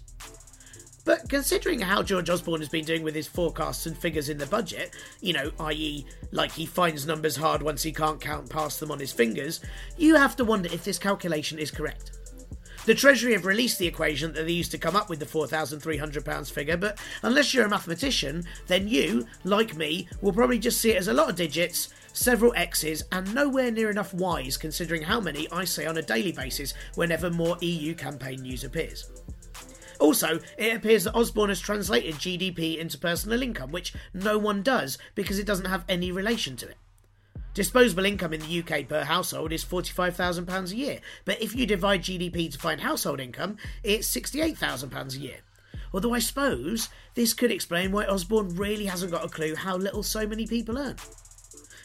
Speaker 1: But considering how George Osborne has been doing with his forecasts and figures in the budget, you know, i.e., like he finds numbers hard once he can't count past them on his fingers, you have to wonder if this calculation is correct. The Treasury have released the equation that they used to come up with the £4,300 figure, but unless you're a mathematician, then you, like me, will probably just see it as a lot of digits, several X's, and nowhere near enough Y's considering how many I say on a daily basis whenever more EU campaign news appears. Also, it appears that Osborne has translated GDP into personal income, which no one does because it doesn't have any relation to it. Disposable income in the UK per household is £45,000 a year, but if you divide GDP to find household income, it's £68,000 a year. Although I suppose this could explain why Osborne really hasn't got a clue how little so many people earn.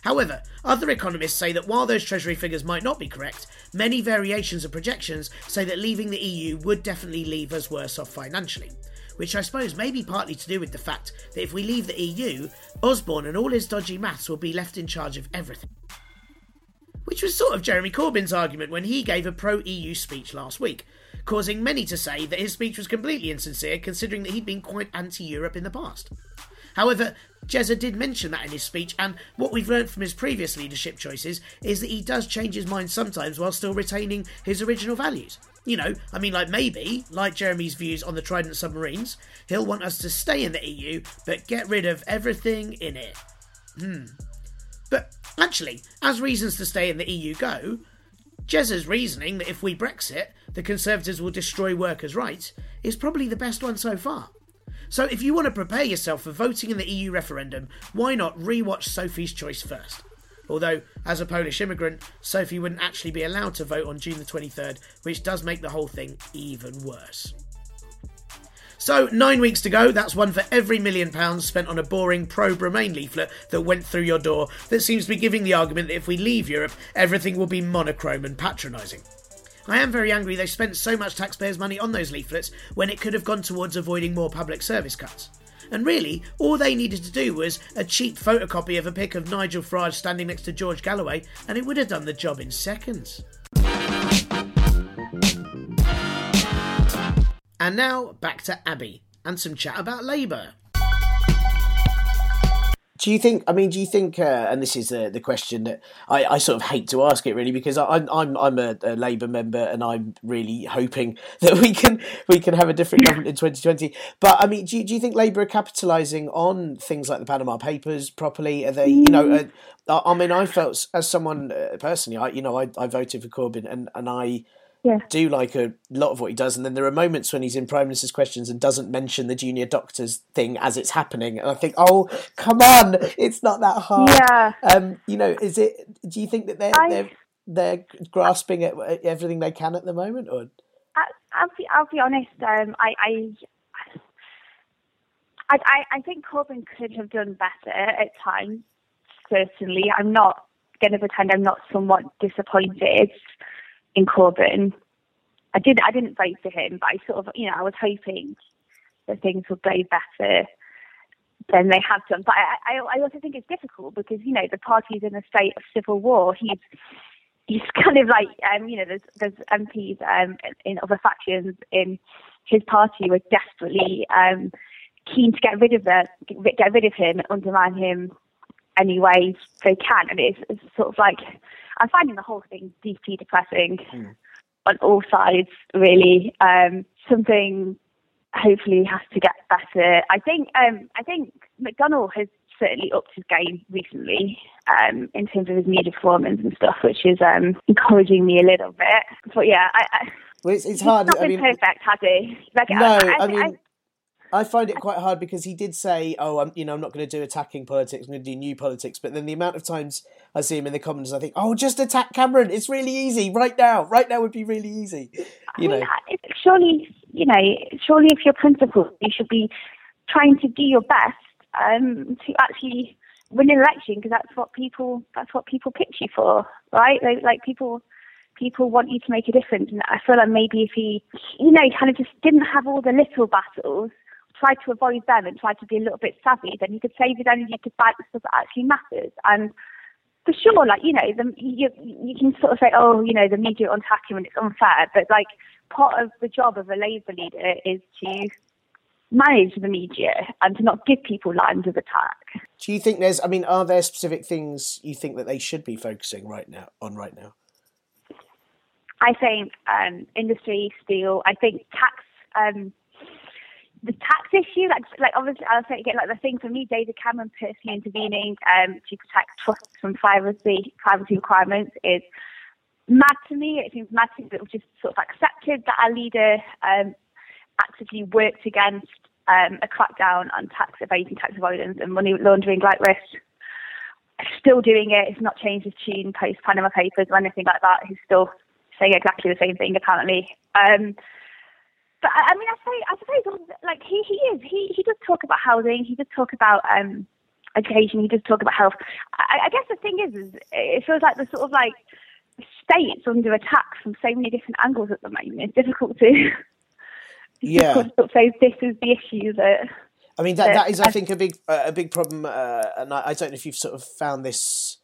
Speaker 1: However, other economists say that while those Treasury figures might not be correct, many variations of projections say that leaving the EU would definitely leave us worse off financially. Which I suppose may be partly to do with the fact that if we leave the EU, Osborne and all his dodgy maths will be left in charge of everything. Which was sort of Jeremy Corbyn's argument when he gave a pro EU speech last week, causing many to say that his speech was completely insincere considering that he'd been quite anti Europe in the past. However, Jezza did mention that in his speech, and what we've learned from his previous leadership choices is that he does change his mind sometimes while still retaining his original values. You know, I mean, like maybe, like Jeremy's views on the Trident submarines, he'll want us to stay in the EU but get rid of everything in it. Hmm. But actually, as reasons to stay in the EU go, Jezza's reasoning that if we Brexit, the Conservatives will destroy workers' rights is probably the best one so far. So if you want to prepare yourself for voting in the EU referendum, why not rewatch Sophie's Choice first? Although, as a Polish immigrant, Sophie wouldn't actually be allowed to vote on June the 23rd, which does make the whole thing even worse. So, nine weeks to go, that's one for every million pounds spent on a boring pro Remain leaflet that went through your door that seems to be giving the argument that if we leave Europe, everything will be monochrome and patronising. I am very angry they spent so much taxpayers' money on those leaflets when it could have gone towards avoiding more public service cuts. And really, all they needed to do was a cheap photocopy of a pic of Nigel Farage standing next to George Galloway, and it would have done the job in seconds. And now back to Abi and some chat about Labour. Do you think? I mean, do you think? Uh, and this is the the question that I, I sort of hate to ask it really because I, I'm I'm a, a Labour member and I'm really hoping that we can we can have a different government in 2020. But I mean, do you, do you think Labour are capitalising on things like the Panama Papers properly? Are they? You know, uh, I mean, I felt as someone uh, personally, I you know, I, I voted for Corbyn and and I
Speaker 4: yeah.
Speaker 1: do like a lot of what he does, and then there are moments when he's in Prime Minister's questions and doesn't mention the junior doctors thing as it's happening, and I think, oh, come on, it's not that hard.
Speaker 4: Yeah.
Speaker 1: Um, you know, is it? Do you think that they're
Speaker 4: I-
Speaker 1: they're they're grasping at everything they can at the moment, or
Speaker 4: I, I'll be I'll be honest. Um, I, I I I I think Corbyn could have done better at times. Certainly, I'm not going to pretend I'm not somewhat disappointed in Corbyn. I did I didn't vote for him, but I sort of you know I was hoping that things would go better than they have done. But I, I, I also think it's difficult because you know the party's in a state of civil war. He's he's kind of like um, you know there's there's MPs um, in other factions in his party who are desperately um, keen to get rid of the get rid of him undermine him any way they can. And it's, it's sort of like I'm finding the whole thing deeply depressing on all sides. Really, um, something hopefully has to get better. I think um, I think McDonnell has certainly upped his game recently um, in terms of his media performance and stuff, which is um, encouraging me a little bit. But yeah, I, I,
Speaker 1: well, it's, it's hard.
Speaker 4: not
Speaker 1: I
Speaker 4: been
Speaker 1: mean,
Speaker 4: perfect, has he? Like,
Speaker 1: no,
Speaker 4: I,
Speaker 1: I mean. I find it quite hard because he did say, "Oh, I'm, you know, I'm not going to do attacking politics. I'm going to do new politics." But then the amount of times I see him in the comments, I think, "Oh, just attack Cameron. It's really easy right now. Right now would be really easy." You know,
Speaker 4: I- surely, you know, surely if you're principled, you should be trying to do your best um, to actually win an election because that's what people that's what people pick you for, right? Like, like people people want you to make a difference, and I feel like maybe if he, you know, kind of just didn't have all the little battles. Tried to avoid them and tried to be a little bit savvy, then you could save his energy to fight the stuff that actually matters. And for sure, like you know, the, you you can sort of say, oh, you know, the media are attacking when it's unfair, but like part of the job of a Labour leader is to manage the media and to not give people lines of attack.
Speaker 1: do you think there's? I mean, are there specific things you think that they should be focusing right now on right now?
Speaker 4: I think um, industry, steel. I think tax. Um, the tax issue, like, like obviously, I'll say again, like the thing for me, David Cameron personally intervening um, to protect trusts from privacy, privacy requirements is mad to me. It seems mad to me that we've just sort of accepted that our leader um, actively worked against um, a crackdown on tax evasion, tax avoidance, and money laundering like this. Still doing it. It's not changed his tune post Panama Papers or anything like that. He's still saying exactly the same thing apparently. Um, but I I mean, I say, I suppose, like he, he is. He he does talk about housing. He does talk about um, education. He does talk about health. I, I guess the thing is, is it feels like the sort of like states under attack from so many different angles at the moment. It's difficult to.
Speaker 1: Yeah.
Speaker 4: difficult to say this is the issue that.
Speaker 1: I mean, that,
Speaker 4: that-
Speaker 1: is, I
Speaker 4: I-
Speaker 1: think, a big uh, a big problem, uh, and I, I don't know if you've sort of found this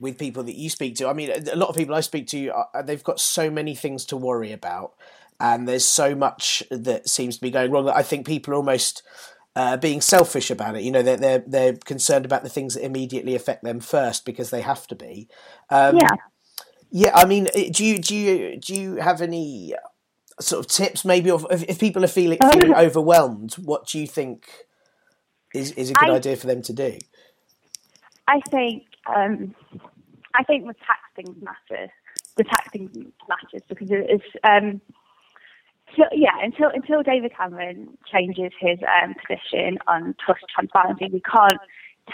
Speaker 1: with people that you speak to. I mean, a lot of people I speak to, uh, they've got so many things to worry about, and there's so much that seems to be going wrong that I think people are almost uh, being selfish about it. You know, they're, they're they're concerned about the things that immediately affect them first because they have to be. Um,
Speaker 4: yeah.
Speaker 1: yeah, I mean, uh, do you do you do you have any sort of tips, maybe, of if, if people are feeling feeling overwhelmed? What do you think is is a good
Speaker 4: I-
Speaker 1: idea for them to do?
Speaker 4: I think um, I think the tax things matter. The tax things matters because it is. Um, so, yeah, until until David Cameron changes his um, position on trust transparency, we can't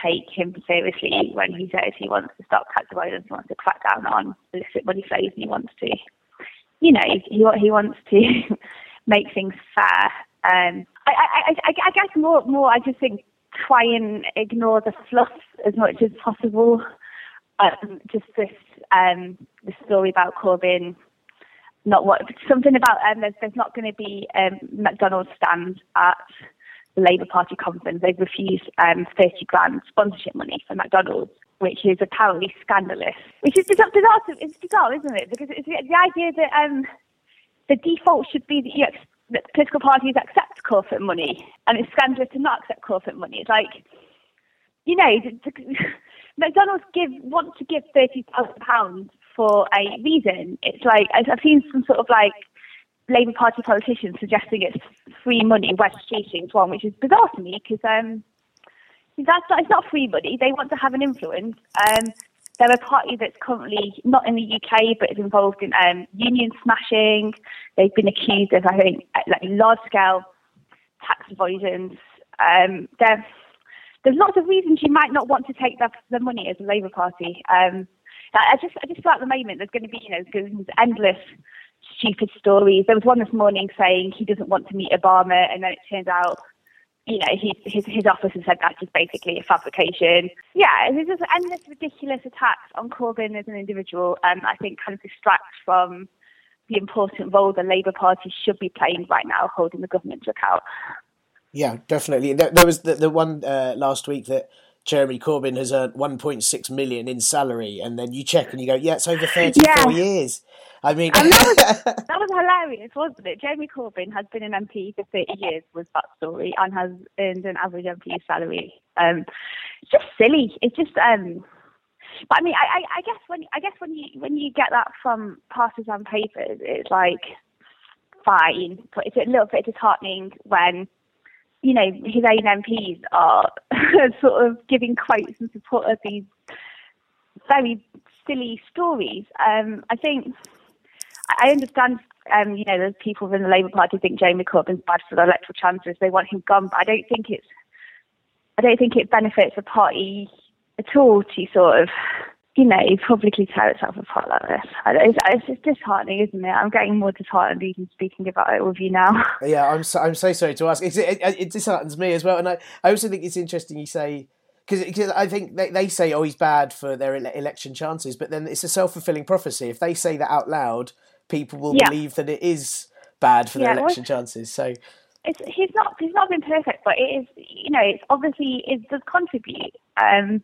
Speaker 4: take him seriously when he says he wants to stop tax avoidance, wants to crack down on illicit money flows, and he wants to, you know, he he wants to make things fair. Um, I, I, I, I guess more more I just think try and ignore the fluff as much as possible. Um, just this um, story about Corbyn, not what something about um, there's, there's not going to be um, McDonald's stand at the Labour Party conference. They've refused um, 30 grand sponsorship money for McDonald's, which is apparently scandalous. Which is bizarre, it's bizarre, isn't it? Because it's the, the idea that um, the default should be that, you that political parties accept corporate money, and it's scandalous to not accept corporate money. It's like you know, McDonald's give want to give thirty thousand pounds for a reason. It's like I've seen some sort of like Labour Party politicians suggesting it's free money. West is one, which is bizarre to me because um, that's not, it's not free money. They want to have an influence. Um, they're a party that's currently not in the UK but is involved in um, union smashing. They've been accused of, I think, like large scale tax avoidance. Um, there's lots of reasons you might not want to take the, the money as a Labour Party. Um, I just, I just feel at the moment there's going to be, you know, endless stupid stories. There was one this morning saying he doesn't want to meet Obama, and then it turns out, you know, he, his his office has said that's just basically a fabrication. Yeah, there's just endless ridiculous attacks on Corbyn as an individual, and I think kind of distracts from the important role the Labour Party should be playing right now, holding the government to account.
Speaker 1: Yeah, definitely. There, there was the, the one uh, last week that Jeremy Corbyn has earned 1.6 million in salary, and then you check and you go, yeah, it's over 34 yeah. years. I mean,
Speaker 4: that, was, that was hilarious, wasn't it? Jeremy Corbyn has been an MP for 30 years, was that story, and has earned an average MP salary. Um, it's just silly. It's just, um, but I mean, I, I, I guess when I guess when you when you get that from partisan papers, it's like fine, but it's a little bit disheartening when you know his own MPs are sort of giving quotes in support of these very silly stories. Um, I think I understand, um, you know, there's people within the Labour Party think Jamie Corbyn's bad for the electoral chances. They want him gone, but I don't think it's, I don't think it benefits the party at all to sort of, you know, you publicly tear itself apart like this. It's, it's just disheartening, isn't it? I'm getting more disheartened even speaking about it with you now.
Speaker 1: Yeah, I'm so, I'm so sorry to ask. It's, it, it disheartens me as well, and I, I also think it's interesting you say because I think they, they say, oh, he's bad for their ele- election chances, but then it's a self fulfilling prophecy. If they say that out loud, people will yeah. believe that it is bad for yeah, their election well, chances. So
Speaker 4: it's, he's not he's not been perfect, but it is you know it's obviously it does contribute um,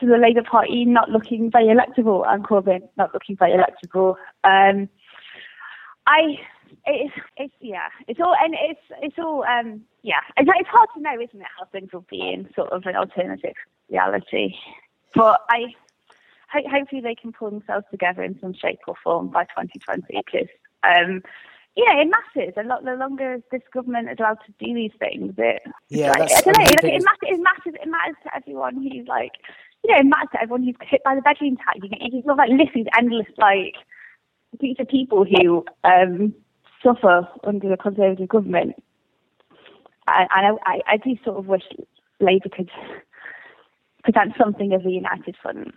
Speaker 4: to the Labour Party not looking very electable and Corbyn not looking very electable. Um, I it's it's yeah it's all and it's it's all um yeah it's, it's hard to know isn't it how things will be in sort of an alternative reality but I ho- hopefully they can pull themselves together in some shape or form by 2020 because um, yeah, it matters. A lot the longer this government is allowed to do these things, it
Speaker 1: yeah,
Speaker 4: like, I don't know. Like, it matters. It matters. It matters to everyone who's like, you know, it to everyone who's hit by the bedroom tax. You, sort of like list these endless like groups of people who um, suffer under the Conservative government, and, and I, I, I do sort of wish Labour could present something of a united front.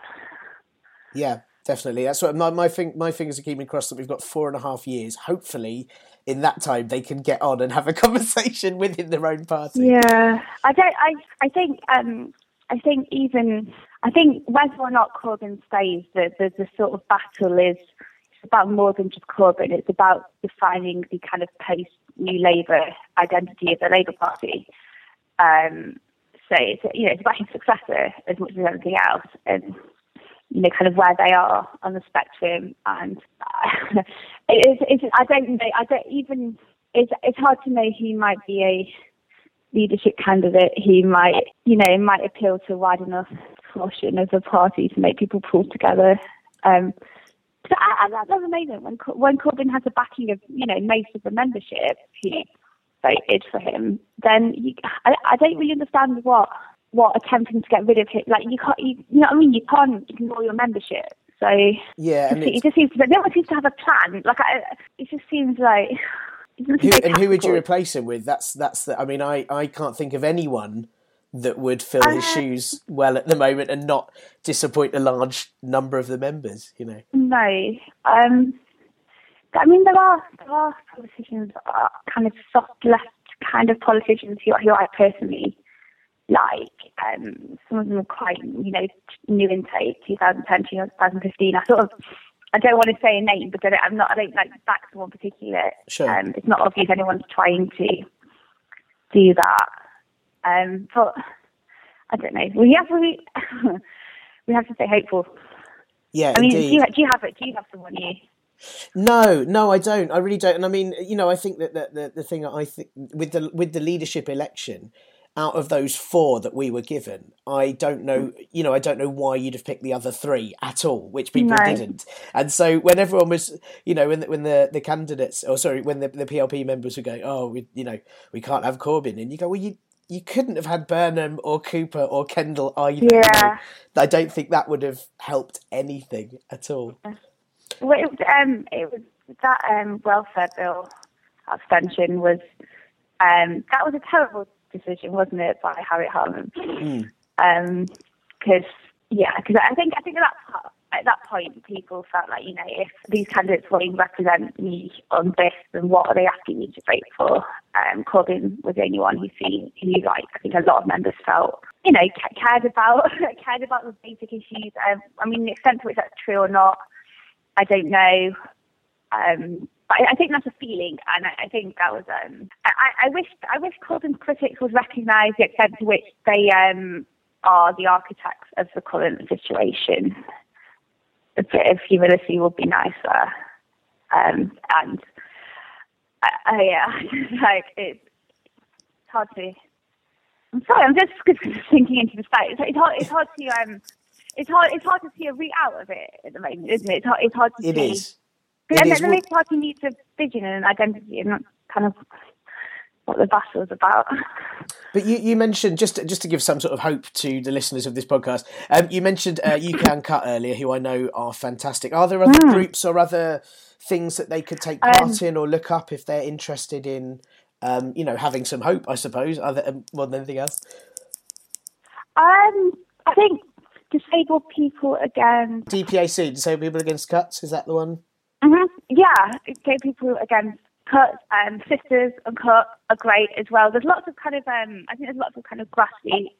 Speaker 1: Yeah, definitely. That's what my my, thing, my fingers are keeping crossed that we've got four and a half years. Hopefully, in that time, they can get on and have a conversation within their own party.
Speaker 4: Yeah, I don't. I I think um I think even I think whether or not Corbyn stays, the the, the sort of battle is it's about more than just Corbyn. It's about defining the kind of post New Labour identity of the Labour Party. Um, so it's you know it's about his successor as much as anything else, and you know, kind of where they are on the spectrum. And it's, I don't know, I don't even, it's, it's hard to know who might be a leadership candidate who might, you know, might appeal to a wide enough portion of the party to make people pull together. Um, so at, at that moment, when when Corbyn has the backing of, you know, most of the membership who voted for him, then you, I, I don't really understand what what attempting to get rid of him. Like you can't, you, you know what I mean? You can't ignore your membership. So
Speaker 1: yeah,
Speaker 4: and it, just seems to, no one seems to have a plan. Like I, it just seems like.
Speaker 1: Who, and who would you replace him with? That's that's the. I mean, I I can't think of anyone that would fill his uh, shoes well at the moment and not disappoint a large number of the members. You know.
Speaker 4: No. Um. I mean, there are there are politicians, are kind of soft left kind of politicians who, who I personally like. Um, some of them are quite, you know, new intake, 2010, 2015. I sort of, I don't want to say a name because I am not, I don't like back to one particular.
Speaker 1: Sure.
Speaker 4: Um, it's not obvious anyone's trying to do that. Um, but I don't know. We have to be, we have to stay hopeful.
Speaker 1: Yeah,
Speaker 4: I mean,
Speaker 1: indeed.
Speaker 4: do you, do you have it? Do you have someone you?
Speaker 1: No, no, I don't. I really don't. And I mean, you know, I think that the the, the thing I think with the with the leadership election, out of those four that we were given, I don't know, you know, I don't know why you'd have picked the other three at all, which people
Speaker 4: No.
Speaker 1: didn't. And so when everyone was, you know, when the, when the, the candidates, or sorry, when the, the PLP members were going, oh, we, you know, we can't have Corbyn, and you go, well, you you couldn't have had Burnham or Cooper or Kendall either.
Speaker 4: Yeah.
Speaker 1: I don't think that would have helped anything at all.
Speaker 4: Well, it was, um, it was that um, welfare bill abstention was um, that was a terrible decision, wasn't it, by Harriet Harman? Because yeah, because I think I think at that part, at that point people felt like you know if these candidates won't represent me on this, then what are they asking me to vote for? Um, Corbyn was the only one who seemed who like I think a lot of members felt you know ca- cared about cared about the basic issues. Um, I mean the extent to which that's true or not, I don't know. Um, but I, I think that's a feeling, and I, I think that was. Um, I, I wish I wish Corbyn's critics would recognise the extent to which they um, are the architects of the current situation. A bit of humility would be nicer, um, and uh, uh, yeah, like it's hard to. I'm sorry, I'm just thinking into the state. It's, it's hard. It's hard to um. It's hard. It's hard to see a route out of it at the moment, isn't it? It's hard. It's hard to
Speaker 1: It
Speaker 4: see.
Speaker 1: is.
Speaker 4: But
Speaker 1: It
Speaker 4: then
Speaker 1: is.
Speaker 4: the Labour Party needs a vision and an identity, and kind of what the battle is about.
Speaker 1: But you, you mentioned just just to give some sort of hope to the listeners of this podcast. Um, you mentioned uh, UK Uncut earlier, who I know are fantastic. Are there other groups or other things that they could take part in or look up if they're interested in, um, you know, having some hope? I suppose, other um, more than anything else.
Speaker 4: Um, I think disabled people again.
Speaker 1: DPAC, Disabled People Against Cuts, is that the one?
Speaker 4: hmm Yeah, disabled people against cuts. Um, sisters and cut are great as well. There's lots of kind of um, I think there's lots of kind of grassroots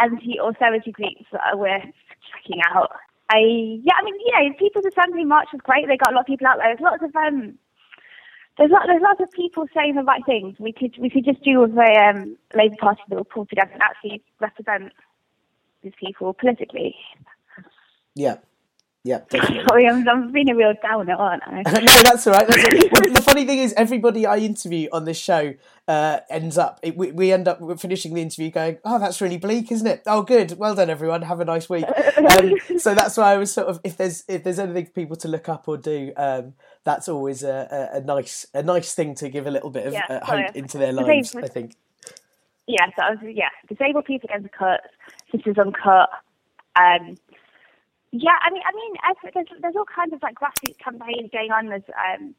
Speaker 4: anti-austerity groups that are worth checking out. I yeah, I mean you know, People's Assembly March was great. They got a lot of people out there. There's lots of um, there's lot, there's lots of people saying the right things. We could we could just do with a um, Labour Party that will pull together and actually represent these people politically.
Speaker 1: Yeah, yeah. definitely.
Speaker 4: Sorry, I'm, I'm being a real downer, aren't I?
Speaker 1: no, that's all right. That's all right. Well, the funny thing is, everybody I interview on this show uh, ends up. It, we, we end up finishing the interview going, "Oh, that's really bleak, isn't it? Oh, good. Well done, everyone. Have a nice week." Um, so that's why I was sort of, if there's if there's anything for people to look up or do, um, that's always a, a, a nice a nice thing to give a little bit of
Speaker 4: Yeah,
Speaker 1: uh, hope into their lives.
Speaker 4: same-
Speaker 1: I think.
Speaker 4: yeah, so I was, yeah, disabled people against cuts, sisters uncut. Um, yeah, I mean, I mean, there's, there's all kinds of like grassroots campaigns going on. There's, um,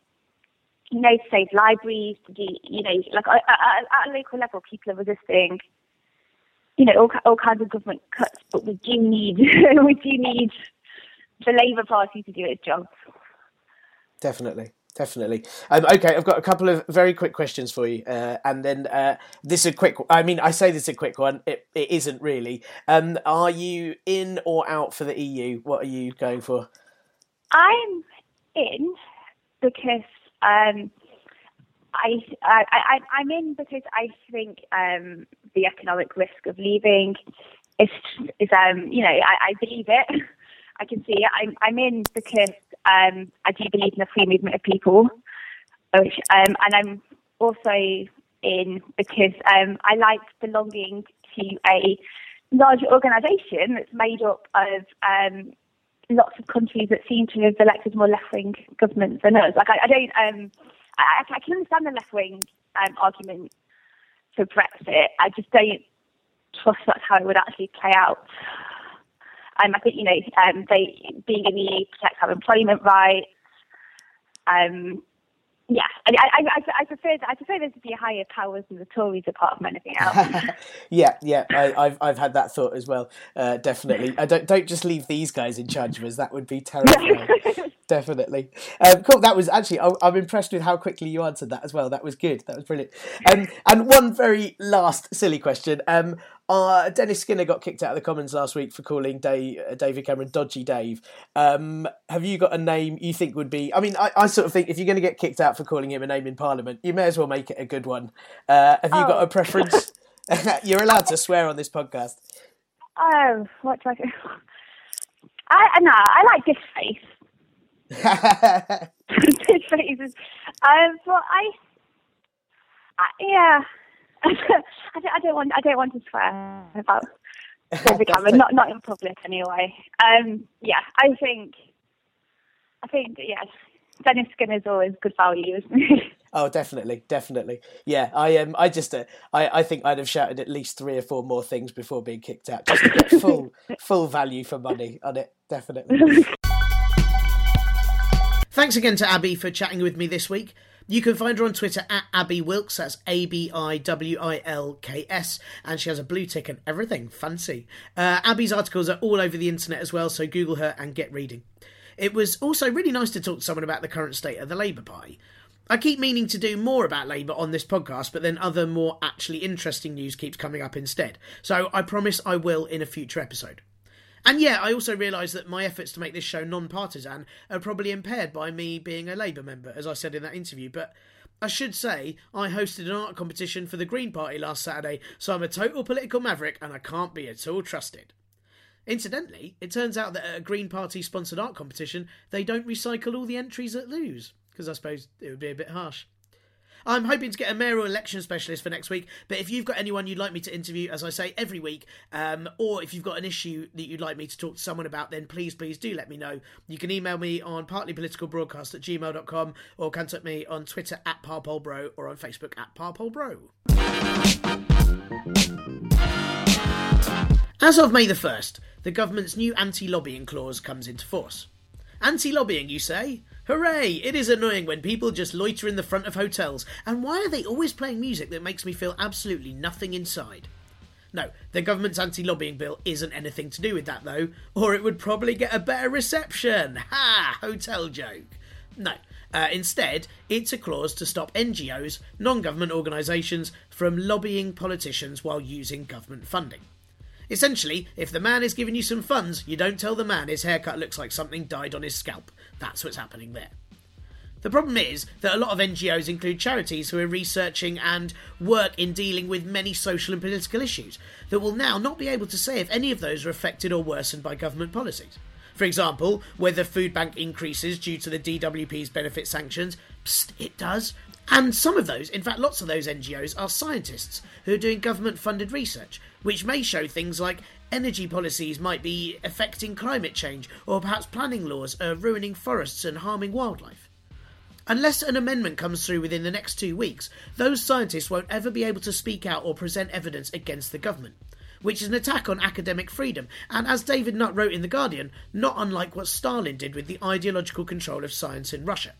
Speaker 4: you know, save libraries, to do, you know, like at, at, at a local level, people are resisting, you know, all, all kinds of government cuts. But we do need, we do need the Labour Party to do its job.
Speaker 1: Definitely, definitely. Um, okay, I've got a couple of very quick questions for you, uh, and then uh, this is a quick. I mean, I say this is a quick one. It it isn't really. Um, are you in or out for the EU? What are you going for?
Speaker 4: I'm in because um, I, I, I I'm in because I think um, the economic risk of leaving is is um you know I, I believe it. I can see. I'm I'm in because um, I do believe in the free movement of people, which, um, and I'm also in because um, I like belonging to a large organisation that's made up of um, lots of countries that seem to have elected more left-wing governments than us. Like I, I don't, um, I, I can understand the left-wing um, argument for Brexit. I just don't trust that's how it would actually play out. Um, I think you know, um, they being in the EU protects our employment rights. Um, yeah, I, I, I, I prefer I prefer there to be higher powers than the Tories apart from anything else.
Speaker 1: yeah, yeah, I, I've I've had that thought as well. Uh, definitely, I don't don't just leave these guys in charge of us. That would be terrible. definitely. Um, cool. That was actually I, I'm impressed with how quickly you answered that as well. That was good. That was brilliant. Um, and one very last silly question. Um, uh, Dennis Skinner got kicked out of the Commons last week for calling Dave, uh, David Cameron Dodgy Dave. Um, have you got a name you think would be? I mean, I, I sort of think if you're going to get kicked out for calling him a name in Parliament, you may as well make it a good one. Uh, have you got
Speaker 4: Oh.
Speaker 1: a preference? you're allowed to swear on this podcast.
Speaker 4: oh, what do I? I I- no, I like this face. this face is, um, but I, I yeah, I don't, I don't want I don't want to swear about David Cameron, not not in public anyway. Um, yeah, I think I think yeah, Dennis Skinner's always good value, isn't he?
Speaker 5: Oh, definitely, definitely. Yeah, I um, I just, uh, I, I think I'd have shouted at least three or four more things before being kicked out, just to get full, full value for money on it. Definitely.
Speaker 1: Thanks again to Abi for chatting with me this week. You can find her on Twitter at Abi Wilks, that's A B I W I L K S, and she has a blue tick and everything. Fancy. Uh, Abi's articles are all over the internet as well, so Google her and get reading. It was also really nice to talk to someone about the current state of the Labour Party. I keep meaning to do more about Labour on this podcast, but then other more actually interesting news keeps coming up instead. So I promise I will in a future episode. And yeah, I also realise that my efforts to make this show non partisan are probably impaired by me being a Labour member, as I said in that interview, but I should say I hosted an art competition for the Green Party last Saturday, so I'm a total political maverick and I can't be at all trusted. Incidentally, it turns out that at a Green Party sponsored art competition, they don't recycle all the entries that lose because I suppose it would be a bit harsh. I'm hoping to get a mayoral election specialist for next week, but if you've got anyone you'd like me to interview, as I say every week, um, or if you've got an issue that you'd like me to talk to someone about, then please, please do let me know. You can email me on partlypoliticalbroadcast at gmail.com or contact me on Twitter at parpolbro or on Facebook at parpolbro. As of May the 1st, the government's new anti lobbying clause comes into force. Anti lobbying, you say? Hooray! It is annoying when people just loiter in the front of hotels, and why are they always playing music that makes me feel absolutely nothing inside? No, the government's anti lobbying bill isn't anything to do with that, though, or it would probably get a better reception. Ha! Hotel joke. No, uh, instead, it's a clause to stop NGOs, non government organisations, from lobbying politicians while using government funding. Essentially, if the man is giving you some funds, you don't tell the man his haircut looks like something died on his scalp. That's what's happening there. The problem is that a lot of NGOs include charities who are researching and work in dealing with many social and political issues that will now not be able to say if any of those are affected or worsened by government policies. For example, whether food bank increases due to the DWP's benefit sanctions, psst, it does. And some of those, in fact, lots of those NGOs are scientists who are doing government funded research, which may show things like energy policies might be affecting climate change, or perhaps planning laws are ruining forests and harming wildlife. Unless an amendment comes through within the next two weeks, those scientists won't ever be able to speak out or present evidence against the government, which is an attack on academic freedom, and as David Nutt wrote in The Guardian, not unlike what Stalin did with the ideological control of science in Russia.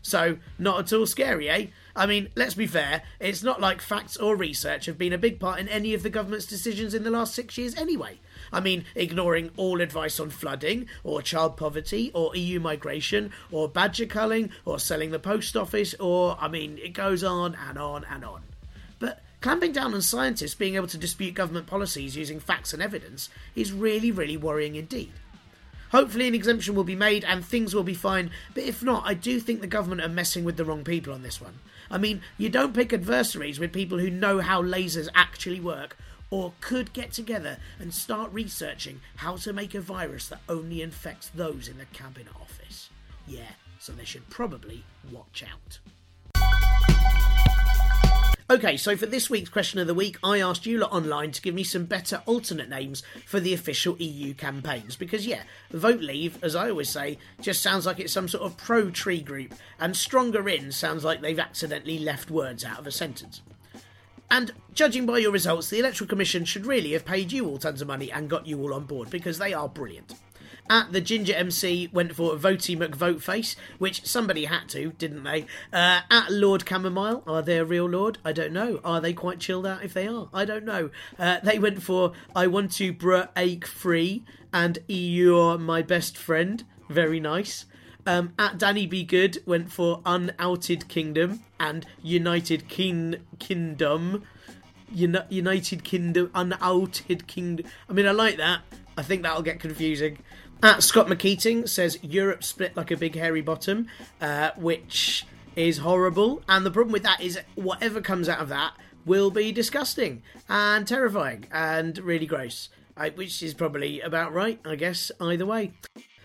Speaker 1: So, not at all scary, eh? I mean, let's be fair, it's not like facts or research have been a big part in any of the government's decisions in the last six years anyway. I mean, ignoring all advice on flooding, or child poverty, or EU migration, or badger culling, or selling the post office, or, I mean, it goes on and on and on. But clamping down on scientists being able to dispute government policies using facts and evidence is really, really worrying indeed. Hopefully, an exemption will be made and things will be fine, but if not, I do think the government are messing with the wrong people on this one. I mean, you don't pick adversaries with people who know how lasers actually work or could get together and start researching how to make a virus that only infects those in the cabinet office. Yeah, so they should probably watch out. Okay, so for this week's question of the week, I asked you lot online to give me some better alternate names for the official EU campaigns. Because, yeah, Vote Leave, as I always say, just sounds like it's some sort of pro tree group, and Stronger In sounds like they've accidentally left words out of a sentence. And judging by your results, the Electoral Commission should really have paid you all tons of money and got you all on board because they are brilliant. At the Ginger MC went for Votey McVoteface, which somebody had to, didn't they? Uh, at Lord Chamomile, are they a real lord? I don't know. Are they quite chilled out if they are? I don't know. Uh, they went for I want to bruh ache free and you're my best friend. Very nice. Um, at Danny Be Good went for Unouted Kingdom and United King Kingdom. Uni- United Kingdom, Unouted Kingdom. I mean, I like that. I think that'll get confusing. At Scott McKeating says Europe split like a big hairy bottom, uh, which is horrible. And the problem with that is whatever comes out of that will be disgusting and terrifying and really gross, which is probably about right, I guess, either way.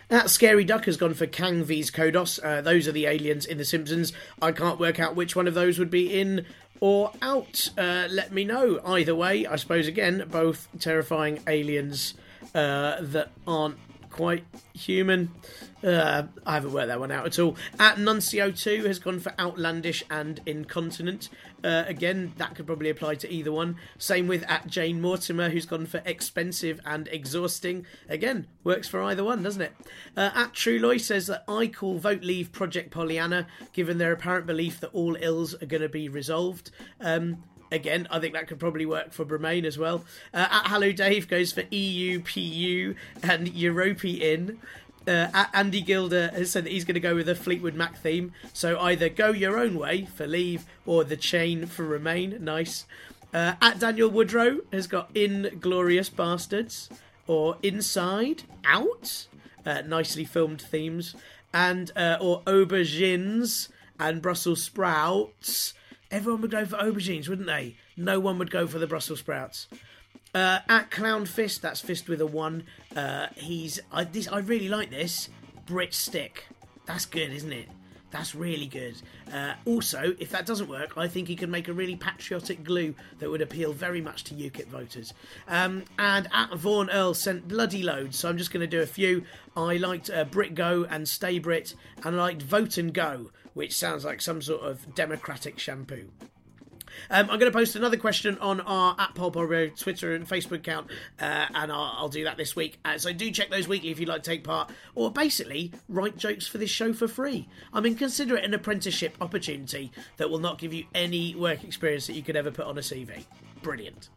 Speaker 1: That Scary Duck has gone for Kang vs Kodos. Uh, those are the aliens in The Simpsons. I can't work out which one of those would be in or out. Uh, let me know. Either way, I suppose again, both terrifying aliens uh, that aren't quite human. Uh, I haven't worked that one out at all. At Nuncio2 has gone for outlandish and incontinent. Uh, again, that could probably apply to either one. Same with at Jane Mortimer, who's gone for expensive and exhausting. Again, works for either one, doesn't it? Uh, at Truloy says that I call Vote Leave Project Pollyanna, given their apparent belief that all ills are going to be resolved. Um, Again, I think that could probably work for Bremain as well. Uh, at Hello Dave goes for EU, PU, and European. Uh, Andy Gilder has said that he's going to go with a Fleetwood Mac theme. So either go your own way for leave or the chain for remain. Nice. Uh, at Daniel Woodrow has got Inglorious Bastards or Inside Out. Uh, nicely filmed themes. And uh, or aubergines and Brussels sprouts. Everyone would go for aubergines, wouldn't they? No one would go for the Brussels sprouts. Uh, at Clown Fist, that's Fist with a one. Uh, he's I this I really like this Brit stick. That's good, isn't it? That's really good. Uh, also, if that doesn't work, I think he could make a really patriotic glue that would appeal very much to UKIP voters. Um, and at Vaughan Earl sent bloody loads, so I'm just going to do a few. I liked uh, Brit Go and Stay Brit, and I liked Vote and Go, which sounds like some sort of democratic shampoo. Um, I'm going to post another question on our at Pulp Twitter and Facebook account, uh, and I'll, I'll, do that this week. Uh, so do check those weekly if you'd like to take part, or basically write jokes for this show for free. I mean, consider it an apprenticeship opportunity that will not give you any work experience that you could ever put on a CV. Brilliant.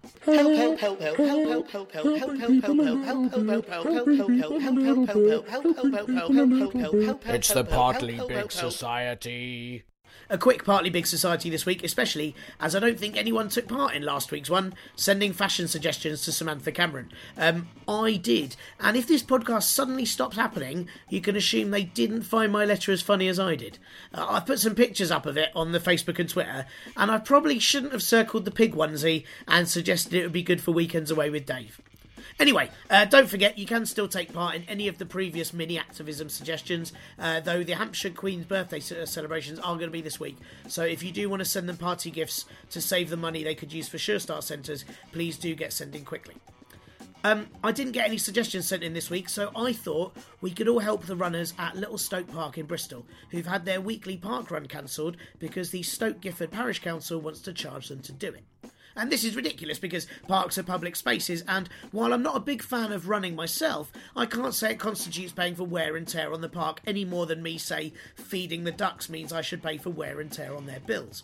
Speaker 7: It's the Partly Big Society.
Speaker 1: A quick Partly Big Society this week, especially as I don't think anyone took part in last week's one, sending fashion suggestions to Samantha Cameron. Um, I did. And if this podcast suddenly stops happening, you can assume they didn't find my letter as funny as I did. Uh, I've put some pictures up of it on the Facebook and Twitter, and I probably shouldn't have circled the pig onesie and suggested it would be good for weekends away with Dave. Anyway, uh, don't forget you can still take part in any of the previous mini activism suggestions, uh, though the Hampshire Queen's birthday celebrations are going to be this week. So if you do want to send them party gifts to save the money they could use for Sure Start centres, please do get sending quickly. Um, I didn't get any suggestions sent in this week, so I thought we could all help the runners at Little Stoke Park in Bristol, who've had their weekly park run cancelled because the Stoke Gifford Parish Council wants to charge them to do it. And this is ridiculous because parks are public spaces, and while I'm not a big fan of running myself, I can't say it constitutes paying for wear and tear on the park any more than me, say, feeding the ducks means I should pay for wear and tear on their bills.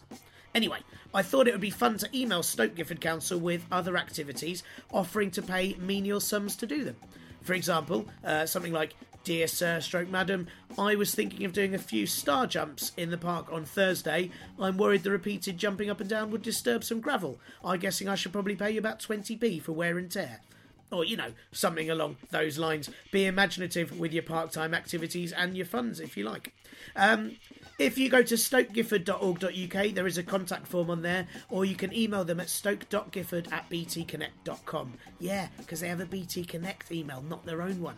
Speaker 1: Anyway, I thought it would be fun to email Stoke Gifford Council with other activities offering to pay menial sums to do them. For example, uh, something like Dear Sir, stroke madam, I was thinking of doing a few star jumps in the park on Thursday. I'm worried the repeated jumping up and down would disturb some gravel. I'm guessing I should probably pay you about 20p for wear and tear. Or, you know, something along those lines. Be imaginative with your park time activities and your funds, if you like. Um, if you go to stokegifford.org.uk, there is a contact form on there, or you can email them at stoke.gifford at btconnect.com. Yeah, because they have a BT Connect email, not their own one.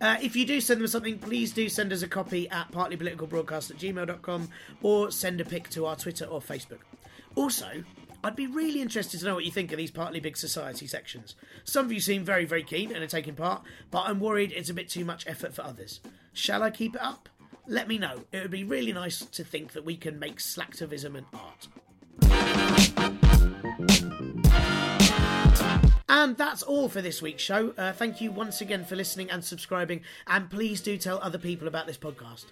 Speaker 1: Uh, if you do send them something, please do send us a copy at partlypoliticalbroadcast at gmail.com or send a pic to our Twitter or Facebook. Also, I'd be really interested to know what you think of these Partly Big Society sections. Some of you seem very, very keen and are taking part, but I'm worried it's a bit too much effort for others. Shall I keep it up? Let me know. It would be really nice to think that we can make slacktivism an art. And that's all for this week's show. Uh, thank you once again for listening and subscribing, and please do tell other people about this podcast.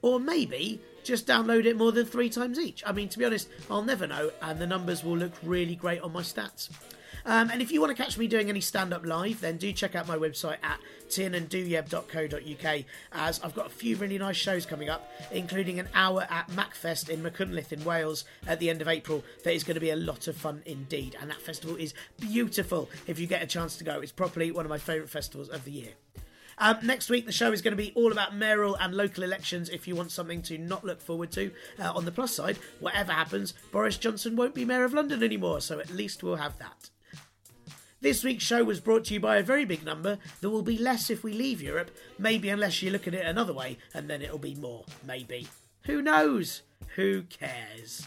Speaker 1: Or maybe just download it more than three times each. I mean, to be honest, I'll never know, and the numbers will look really great on my stats. Um, and if you want to catch me doing any stand up live, then do check out my website at tiernandouieb.co.uk as I've got a few really nice shows coming up, including an hour at MachFest in Machynlleth in Wales at the end of April. That is going to be a lot of fun indeed, and that festival is beautiful if you get a chance to go. It's probably one of my favourite festivals of the year. Um, next week, the show is going to be all about mayoral and local elections if you want something to not look forward to. Uh, on the plus side, whatever happens, Boris Johnson won't be Mayor of London anymore, so at least we'll have that. This week's show was brought to you by a very big number. There will be less if we leave Europe, maybe unless you look at it another way, and then it'll be more, maybe. Who knows? Who cares?